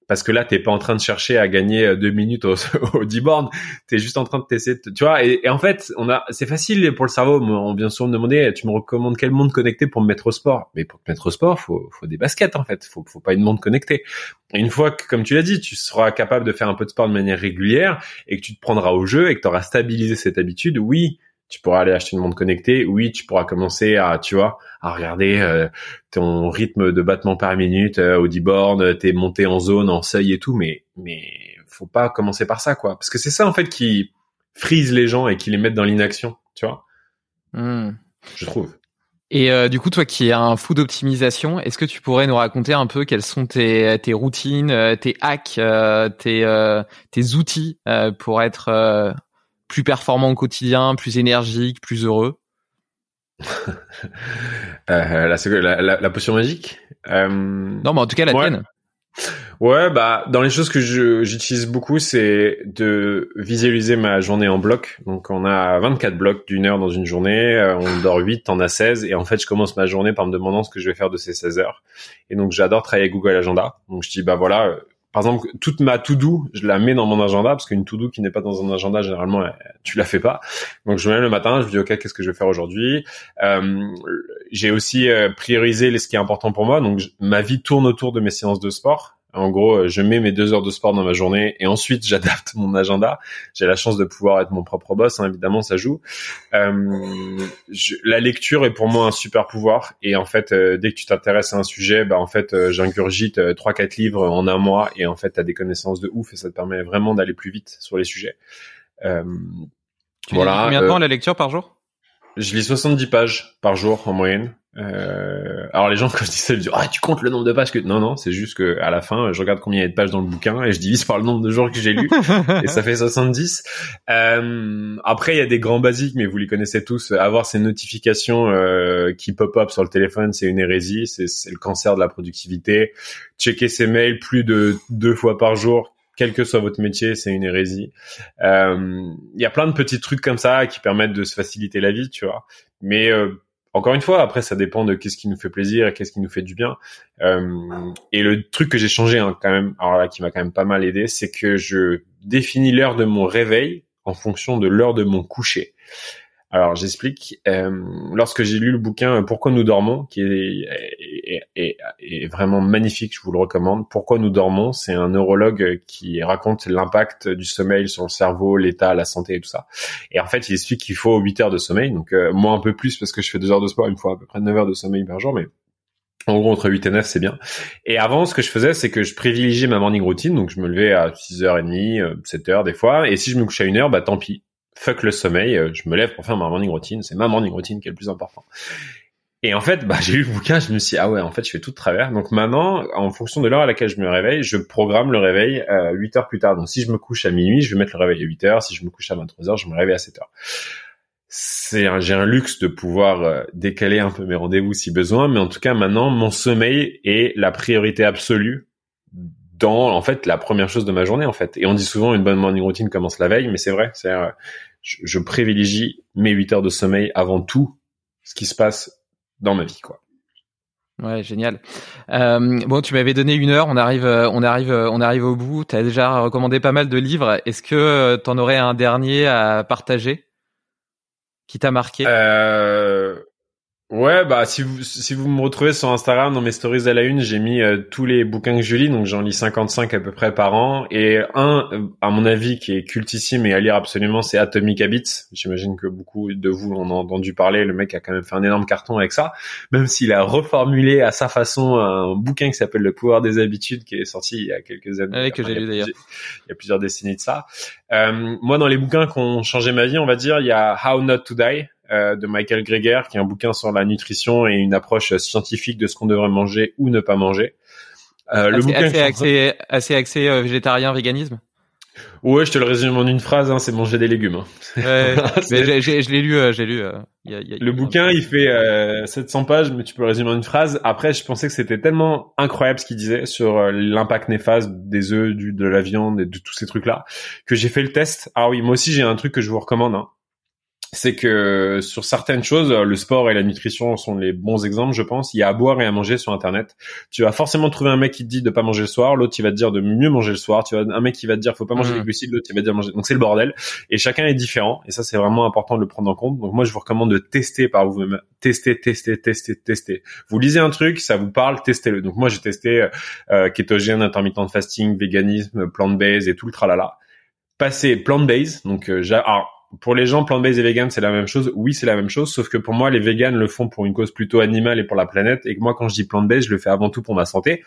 parce que là t'es pas en train de chercher à gagner euh, deux minutes au, au D-board, t'es juste en train de tester, tu vois. Et, en fait, on a, c'est facile pour le cerveau. On vient souvent me demander, tu me recommandes quel monde connecté pour me mettre au sport? Mais pour te mettre au sport, faut, faut des baskets en fait. Faut, faut pas une monde connectée. Une fois que, comme tu l'as dit, tu seras capable de faire un peu de sport de manière régulière et que tu te prendras au jeu et que tu auras stabilisé cette habitude, oui, tu pourras aller acheter une montre connectée. Oui, tu pourras commencer à, tu vois, à regarder euh, ton rythme de battement par minute euh, au D-board, t'es monté en zone, en seuil et tout, mais mais faut pas commencer par ça, quoi, parce que c'est ça en fait qui frise les gens et qui les met dans l'inaction, tu vois. Hmm. Je trouve. Et euh, du coup, toi qui es un fou d'optimisation, est-ce que tu pourrais nous raconter un peu quelles sont tes, tes routines, tes hacks, tes, tes outils pour être plus performant au quotidien, plus énergique, plus heureux euh, la, la, la, potion magique euh... Non, mais en tout cas la tienne. Ouais, bah dans les choses que j'utilise beaucoup, c'est de visualiser ma journée en bloc. Donc on a 24 blocs d'une heure dans une journée, euh, on dort 8, on a 16 et en fait je commence ma journée par me demandant ce que je vais faire de ces 16 heures. Et donc j'adore travailler avec Google Agenda. Donc je dis bah voilà, par exemple, toute ma to-do, je la mets dans mon agenda parce qu'une to-do qui n'est pas dans un agenda, généralement, tu la fais pas. Donc, je me lève le matin, je dis, OK, qu'est-ce que je vais faire aujourd'hui? Euh, J'ai aussi priorisé ce qui est important pour moi. Donc, ma vie tourne autour de mes séances de sport. En gros, euh, je mets mes deux heures de sport dans ma journée et ensuite j'adapte mon agenda. J'ai la chance de pouvoir être mon propre boss, hein, évidemment, ça joue. Euh, la lecture est pour moi un super pouvoir et en fait, euh, dès que tu t'intéresses à un sujet, bah en fait, j'ingurgite trois quatre livres en un mois et en fait, tu as des connaissances de ouf et ça te permet vraiment d'aller plus vite sur les sujets. tu voilà. combien de temps la lecture par jour? Je lis 70 pages par jour en moyenne. Euh, alors les gens quand je dis ça ils disent ah tu comptes le nombre de pages que non non c'est juste que à la fin je regarde combien il y a de pages dans le bouquin et je divise par le nombre de jours que j'ai lu. Et ça fait 70 euh, après il y a des grands basiques mais vous les connaissez tous. Avoir ces notifications euh, qui pop up sur le téléphone c'est une hérésie. C'est le cancer de la productivité. Checker ses mails plus de deux fois par jour quel que soit votre métier, c'est une hérésie. Euh, il y a plein de petits trucs comme ça qui permettent de se faciliter la vie, tu vois. Mais euh, encore une fois, après, ça dépend de qu'est-ce qui nous fait plaisir et qu'est-ce qui nous fait du bien. Euh, et le truc que j'ai changé hein, quand même, alors là, qui m'a quand même pas mal aidé, c'est que je définis l'heure de mon réveil en fonction de l'heure de mon coucher. Alors j'explique. Euh, lorsque j'ai lu le bouquin Pourquoi nous dormons, qui est, est, est, vraiment magnifique, je vous le recommande. Pourquoi nous dormons, c'est un neurologue qui raconte l'impact du sommeil sur le cerveau, l'état, la santé et tout ça. Et en fait, il explique qu'il faut 8 heures de sommeil, donc euh, moi un peu plus parce que je fais 2 heures de sport, il me faut à peu près 9 heures de sommeil par jour, mais en gros, entre 8 et 9, c'est bien. Et avant, ce que je faisais, c'est que je privilégiais ma morning routine. Donc, je me levais à 6h30, 7h des fois. Et si je me couchais à 1h, bah tant pis fuck le sommeil, euh, je me lève pour faire ma morning routine, c'est ma morning routine qui est le plus important. Et en fait, bah, j'ai lu le bouquin, je me suis dit, ah ouais, en fait, je fais tout de travers. Donc maintenant, en fonction de l'heure à laquelle je me réveille, je programme le réveil euh, 8 heures plus tard. Donc si je me couche à minuit, je vais mettre le réveil à 8 heures. Si je me couche à 23 heures, je me réveille à 7 heures. C'est j'ai un luxe de pouvoir euh, décaler un peu mes rendez-vous si besoin, mais en tout cas maintenant, mon sommeil est la priorité absolue dans en fait la première chose de ma journée en fait. Et on dit souvent une bonne morning routine commence la veille, mais c'est vrai, c'est je, je, privilégie mes 8 heures de sommeil avant tout ce qui se passe dans ma vie quoi. Ouais, génial. Euh, bon, tu m'avais donné une heure, on arrive, on arrive, on arrive au bout. Tu as déjà recommandé pas mal de livres. Est-ce que tu en aurais un dernier à partager qui t'a marqué? Euh, Ouais, bah si vous si vous me retrouvez sur Instagram dans mes stories à la une, j'ai mis euh, tous les bouquins que je lis, donc j'en lis 55 à peu près par an et un euh, à mon avis qui est cultissime et à lire absolument, c'est Atomic Habits. J'imagine que beaucoup de vous en ont entendu parler, le mec a quand même fait un énorme carton avec ça, même s'il a reformulé à sa façon un bouquin qui s'appelle Le pouvoir des habitudes qui est sorti il y a quelques années. Ouais, que j'ai lu d'ailleurs. Il y a plusieurs décennies de ça. Euh, moi dans les bouquins qui ont changé ma vie, on va dire, il y a How Not to Die de Michael Greger, qui est un bouquin sur la nutrition et une approche scientifique de ce qu'on devrait manger ou ne pas manger. Euh, le bouquin assez, axé, assez axé euh, végétarien, véganisme? Ouais, je te le résume en une phrase, hein, c'est manger des légumes. Hein. Ouais, mais je l'ai lu, j'ai lu. y a, y a, le bouquin, il fait 700 pages, mais tu peux le résumer en une phrase. Après, je pensais que c'était tellement incroyable ce qu'il disait sur l'impact néfaste des œufs, du, de la viande et de tous ces trucs-là, que j'ai fait le test. Ah oui, moi aussi, j'ai un truc que je vous recommande. Hein c'est que sur certaines choses, le sport et la nutrition sont les bons exemples, je pense. Il y a à boire et à manger sur Internet. Tu vas forcément trouver un mec qui te dit de pas manger le soir, l'autre qui va te dire de mieux manger le soir. Tu vas un mec qui va te dire faut pas manger les mmh. glucides, l'autre qui va te dire manger. Donc c'est le bordel. Et chacun est différent. Et ça c'est vraiment important de le prendre en compte. Donc moi je vous recommande de tester par vous-même, tester, tester, tester, tester. Vous lisez un truc, ça vous parle, testez-le. Donc moi j'ai testé euh, kétogène, intermittent fasting, véganisme, plant-based et tout le tralala. Passer plant-based, donc euh, alors, pour les gens plant-based et vegan, c'est la même chose. Oui, c'est la même chose, sauf que pour moi, les vegans le font pour une cause plutôt animale et pour la planète, et que moi, quand je dis plant-based, je le fais avant tout pour ma santé.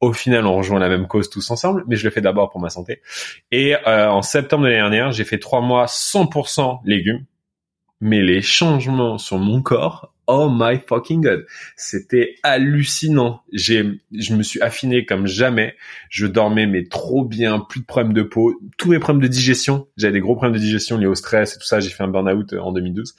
Au final, on rejoint la même cause tous ensemble, mais je le fais d'abord pour ma santé. Et euh, en septembre de l'année dernière, j'ai fait trois mois 100% légumes, mais les changements sur mon corps oh my fucking god, c'était hallucinant. J'ai, je me suis affiné comme jamais. Je dormais mais trop bien, plus de problèmes de peau, tous mes problèmes de digestion. J'avais des gros problèmes de digestion liés au stress et tout ça. J'ai fait un burn-out euh, en 2012.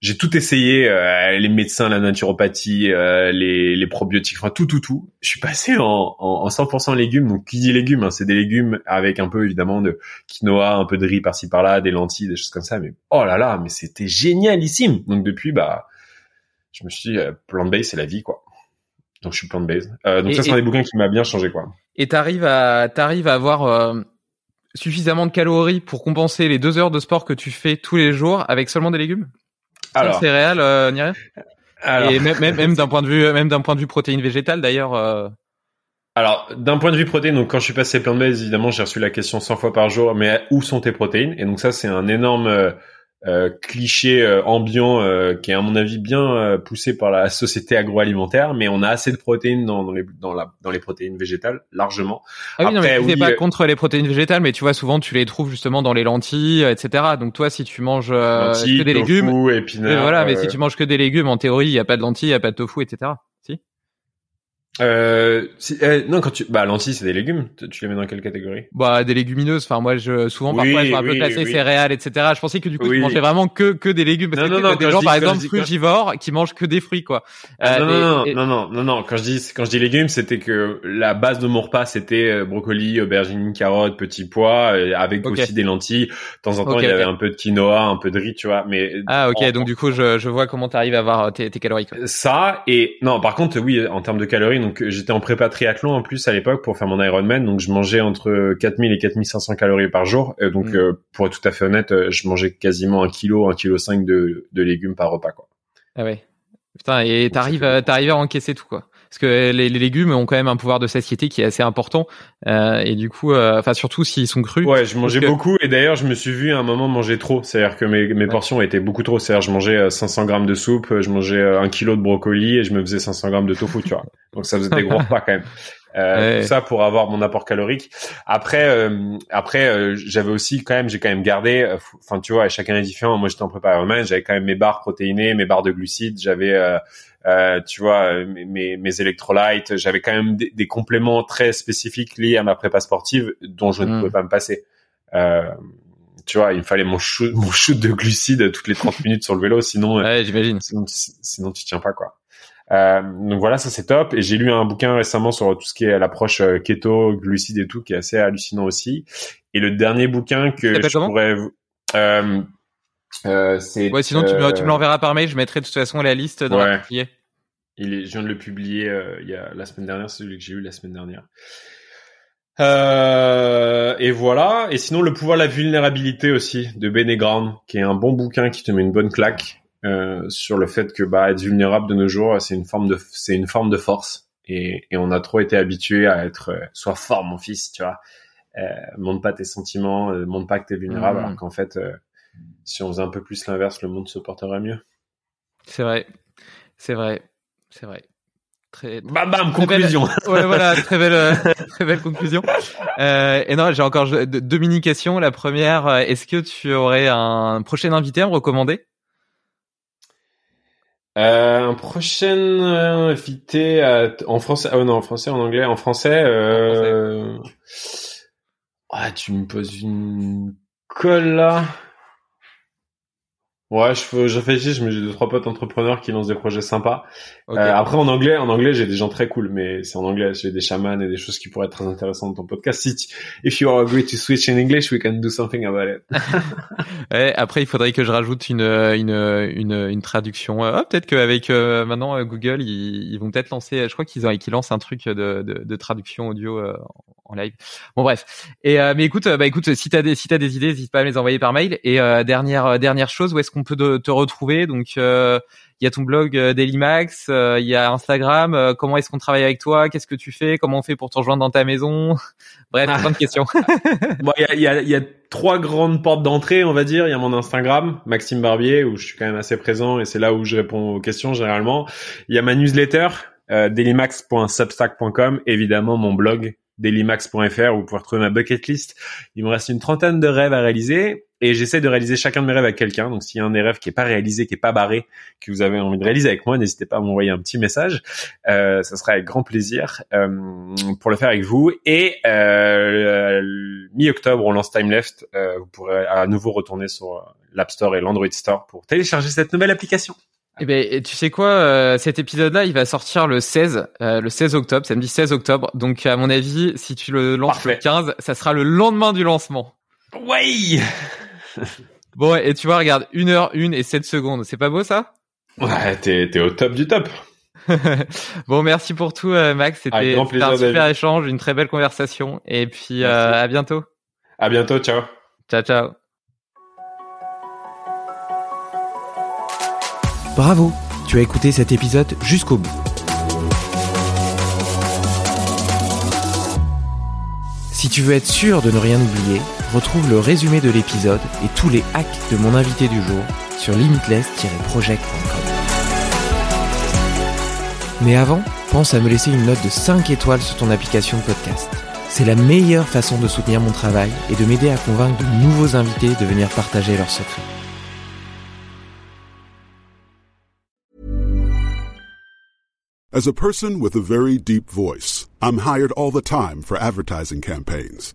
j'ai tout essayé, euh, les médecins, la naturopathie, euh, les, les probiotiques, enfin tout, tout, tout. Je suis passé en, en, 100% légumes. Donc qui dit légumes, hein, c'est des légumes avec un peu évidemment de quinoa, un peu de riz par-ci par-là, des lentilles, des choses comme ça. Mais oh là là, mais c'était génialissime. Donc depuis, bah, je me suis dit, euh, plant-based, c'est la vie, quoi. Donc je suis plant-based. Euh, donc ça, c'est un des bouquins qui m'a bien changé, quoi. Et t'arrives à, t'arrives à avoir suffisamment de calories pour compenser les deux heures de sport que tu fais tous les jours avec seulement des légumes? Alors, céréales, euh, ni rien. Alors... Et même, même, même d'un point de vue, même d'un point de vue protéines végétales d'ailleurs. Euh... Alors, d'un point de vue protéines, donc quand je suis passé base, évidemment, j'ai reçu la question 100 fois par jour, mais où sont tes protéines? Et donc ça, c'est un énorme euh, euh, cliché euh, ambiant euh, qui est à mon avis bien poussé par la société agroalimentaire, mais on a assez de protéines dans, dans les dans, la, dans les protéines végétales largement. Ah oui, non, mais tu pas contre les protéines végétales, mais tu vois souvent tu les trouves justement dans les lentilles, etc. Donc toi, si tu manges que des légumes, voilà, mais si tu manges que des légumes, en théorie, il y a pas de lentilles, il y a pas de tofu, etc. Euh, euh, non, quand tu, bah, lentilles, c'est des légumes. Tu les mets dans quelle catégorie? Bah, des légumineuses. Enfin, moi, je souvent parfois, je un peu classé céréales, etc. Je pensais que du coup, tu mangeais vraiment que que des légumes. Parce non, que non, non, des gens, par exemple, frugivores, qui mangent que des fruits, quoi. Euh, non, non, non, non, non, non, Quand je dis quand je dis légumes, c'était que la base de mon repas, c'était euh, brocoli, aubergine, carottes, petits pois, euh, avec aussi des lentilles. De temps en temps, il y avait un peu de quinoa, un peu de riz, tu vois. Mais ah, ok. donc du coup, je je vois comment tu arrives à avoir tes, tes calories. Quoi. Ça et non, par contre, oui, en termes de calories, donc j'étais en prépa triathlon en plus à l'époque pour faire mon Ironman, donc je mangeais entre 4000 et 4500 calories par jour. Et donc, mm. euh, pour être tout à fait honnête, euh, je mangeais quasiment un kilo, un kilo cinq de, de légumes par repas, quoi. Ah ouais. Putain, et t'arrives, euh, t'arrives à encaisser tout, quoi parce que les, légumes ont quand même un pouvoir de satiété qui est assez important euh, et du coup enfin surtout s'ils sont crus ouais je mangeais beaucoup et d'ailleurs je me suis vu à un moment manger trop c'est à dire que mes, mes portions étaient beaucoup trop c'est à dire je mangeais 500 grammes de soupe je mangeais un kilo de brocoli et je me faisais 500 grammes de tofu tu vois donc ça faisait des gros repas quand même euh, tout ça pour avoir mon apport calorique. Après, euh, après, euh, j'avais aussi quand même, j'ai quand même gardé. Euh, enfin, tu vois, chacun est différent. Moi, j'étais en préparation j'avais quand même mes barres protéinées, mes barres de glucides, j'avais, tu vois, mes, mes électrolytes. J'avais quand même des, compléments très spécifiques liés à ma prépa sportive dont je ne mm. pouvais pas me passer. tu vois, il me fallait mon shoot, mon shoot de glucides toutes les 30 minutes sur le vélo, sinon, ouais, j'imagine. Sinon, sinon, tu tiens pas quoi. Euh, donc voilà, ça c'est top. Et j'ai lu un bouquin récemment sur tout ce qui est l'approche euh, keto, glucides et tout, qui est assez hallucinant aussi. Et le dernier bouquin que je pourrais, euh, euh, c'est. Ouais, sinon tu me, tu me l'enverras par mail. Je mettrai de toute façon la liste dans ouais. la Il est, je viens de le publier euh, il y a la semaine dernière, c'est celui que j'ai eu la semaine dernière. Euh, et voilà. Et sinon, le pouvoir de la vulnérabilité aussi de Bene Brown, qui est un bon bouquin qui te met une bonne claque. Euh, sur le fait que bah être vulnérable de nos jours c'est une forme de c'est une forme de force et, et on a trop été habitué à être euh, sois fort mon fils tu vois euh, montre pas tes sentiments euh, montre pas que t'es vulnérable mmh. alors qu'en fait si on faisait un peu plus l'inverse le monde se porterait mieux c'est vrai c'est vrai c'est vrai Très, bam bam conclusion. ouais voilà très belle très belle conclusion. Euh, et non j'ai encore deux mini questions. La première est-ce que tu aurais un prochain invité à me recommander? Euh, un prochain euh, invité en français. Oh non, en français, en anglais, en français. Euh... Ah, tu me poses une colle là. Ouais, je, je réfléchis, je me j'ai deux trois potes entrepreneurs qui lancent des projets sympas. Euh, après en anglais, en anglais j'ai des gens très cool, mais c'est en anglais, j'ai des chamans et des choses qui pourraient être très intéressantes dans ton podcast. Si if you are agree to switch in English, we can do something about it. ouais, après il faudrait que je rajoute une une une, une traduction. Ah, peut-être qu'avec euh, maintenant euh, Google, ils, ils vont peut-être lancer. Je crois qu'ils ont qu'ils lancent un truc de, de, de traduction audio en live. Bon bref. Et mais écoute, bah écoute, si t'as des si t'as des idées, n'hésite pas à me les envoyer par mail. Et dernière dernière chose, où est-ce qu'on peut te retrouver Donc, euh, il y a ton blog euh, Dailymax, euh, il y a Instagram. comment est-ce qu'on travaille avec toi Qu'est-ce que tu fais Comment on fait pour te rejoindre dans ta maison Bref, ah. plein de questions. bon, il y a, y a trois grandes portes d'entrée, on va dire. Il y a mon Instagram, Maxime Barbier, où je suis quand même assez présent et c'est là où je réponds aux questions généralement. Il y a ma newsletter, euh, dailymax.substack.com, évidemment mon blog dailymax.fr où vous pouvez retrouver ma bucket list. Il me reste une trentaine de rêves à réaliser et j'essaie de réaliser chacun de mes rêves avec quelqu'un. Donc s'il y a un des rêves qui est pas réalisé, qui est pas barré, que vous avez envie de réaliser avec moi, n'hésitez pas à m'envoyer un petit message. Euh, ça sera avec grand plaisir euh, pour le faire avec vous. Et euh, mi-octobre, on lance Time Left. Euh, vous pourrez à nouveau retourner sur l'App Store et l'Android Store pour télécharger cette nouvelle application. Eh ben, tu sais quoi, euh, cet épisode-là, il va sortir le 16, euh, le 16 octobre, samedi 16 octobre. Donc, à mon avis, si tu le lances Parfait. le 15, ça sera le lendemain du lancement. Ouais. Bon, et tu vois, regarde, 1 heure 1 et 7 secondes. C'est pas beau, ça? Ouais, t'es t'es au top du top. bon, merci pour tout, euh, Max. C'était un super David. échange, une très belle conversation. Et puis, euh, à bientôt. À bientôt, ciao. Ciao, ciao. Bravo, tu as écouté cet épisode jusqu'au bout. Si tu veux être sûr de ne rien oublier, retrouve le résumé de l'épisode et tous les hacks de mon invité du jour sur limitless-project.com. Mais avant, pense à me laisser une note de 5 étoiles sur ton application de podcast. C'est la meilleure façon de soutenir mon travail et de m'aider à convaincre de nouveaux invités de venir partager leurs secrets. As a person with a very deep voice, I'm hired all the time for advertising campaigns.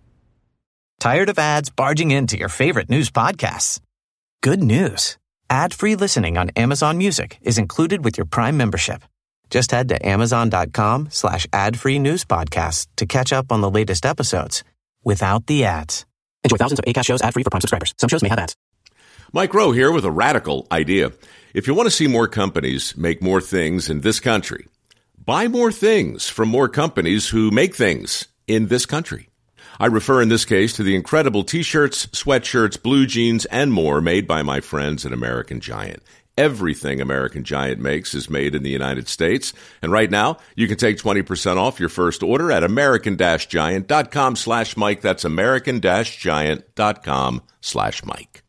Tired of ads barging into your favorite news podcasts? Good news. Ad-free listening on Amazon Music is included with your Prime membership. Just head to amazon.com slash ad-free news podcasts to catch up on the latest episodes without the ads. Enjoy thousands of ACAST shows ad-free for Prime subscribers. Some shows may have ads. Mike Rowe here with a radical idea. If you want to see more companies make more things in this country, buy more things from more companies who make things in this country. I refer in this case to the incredible t-shirts, sweatshirts, blue jeans, and more made by my friends at American Giant. Everything American Giant makes is made in the United States. And right now, you can take 20% off your first order at american-giant.com slash Mike. That's american-giant.com slash Mike.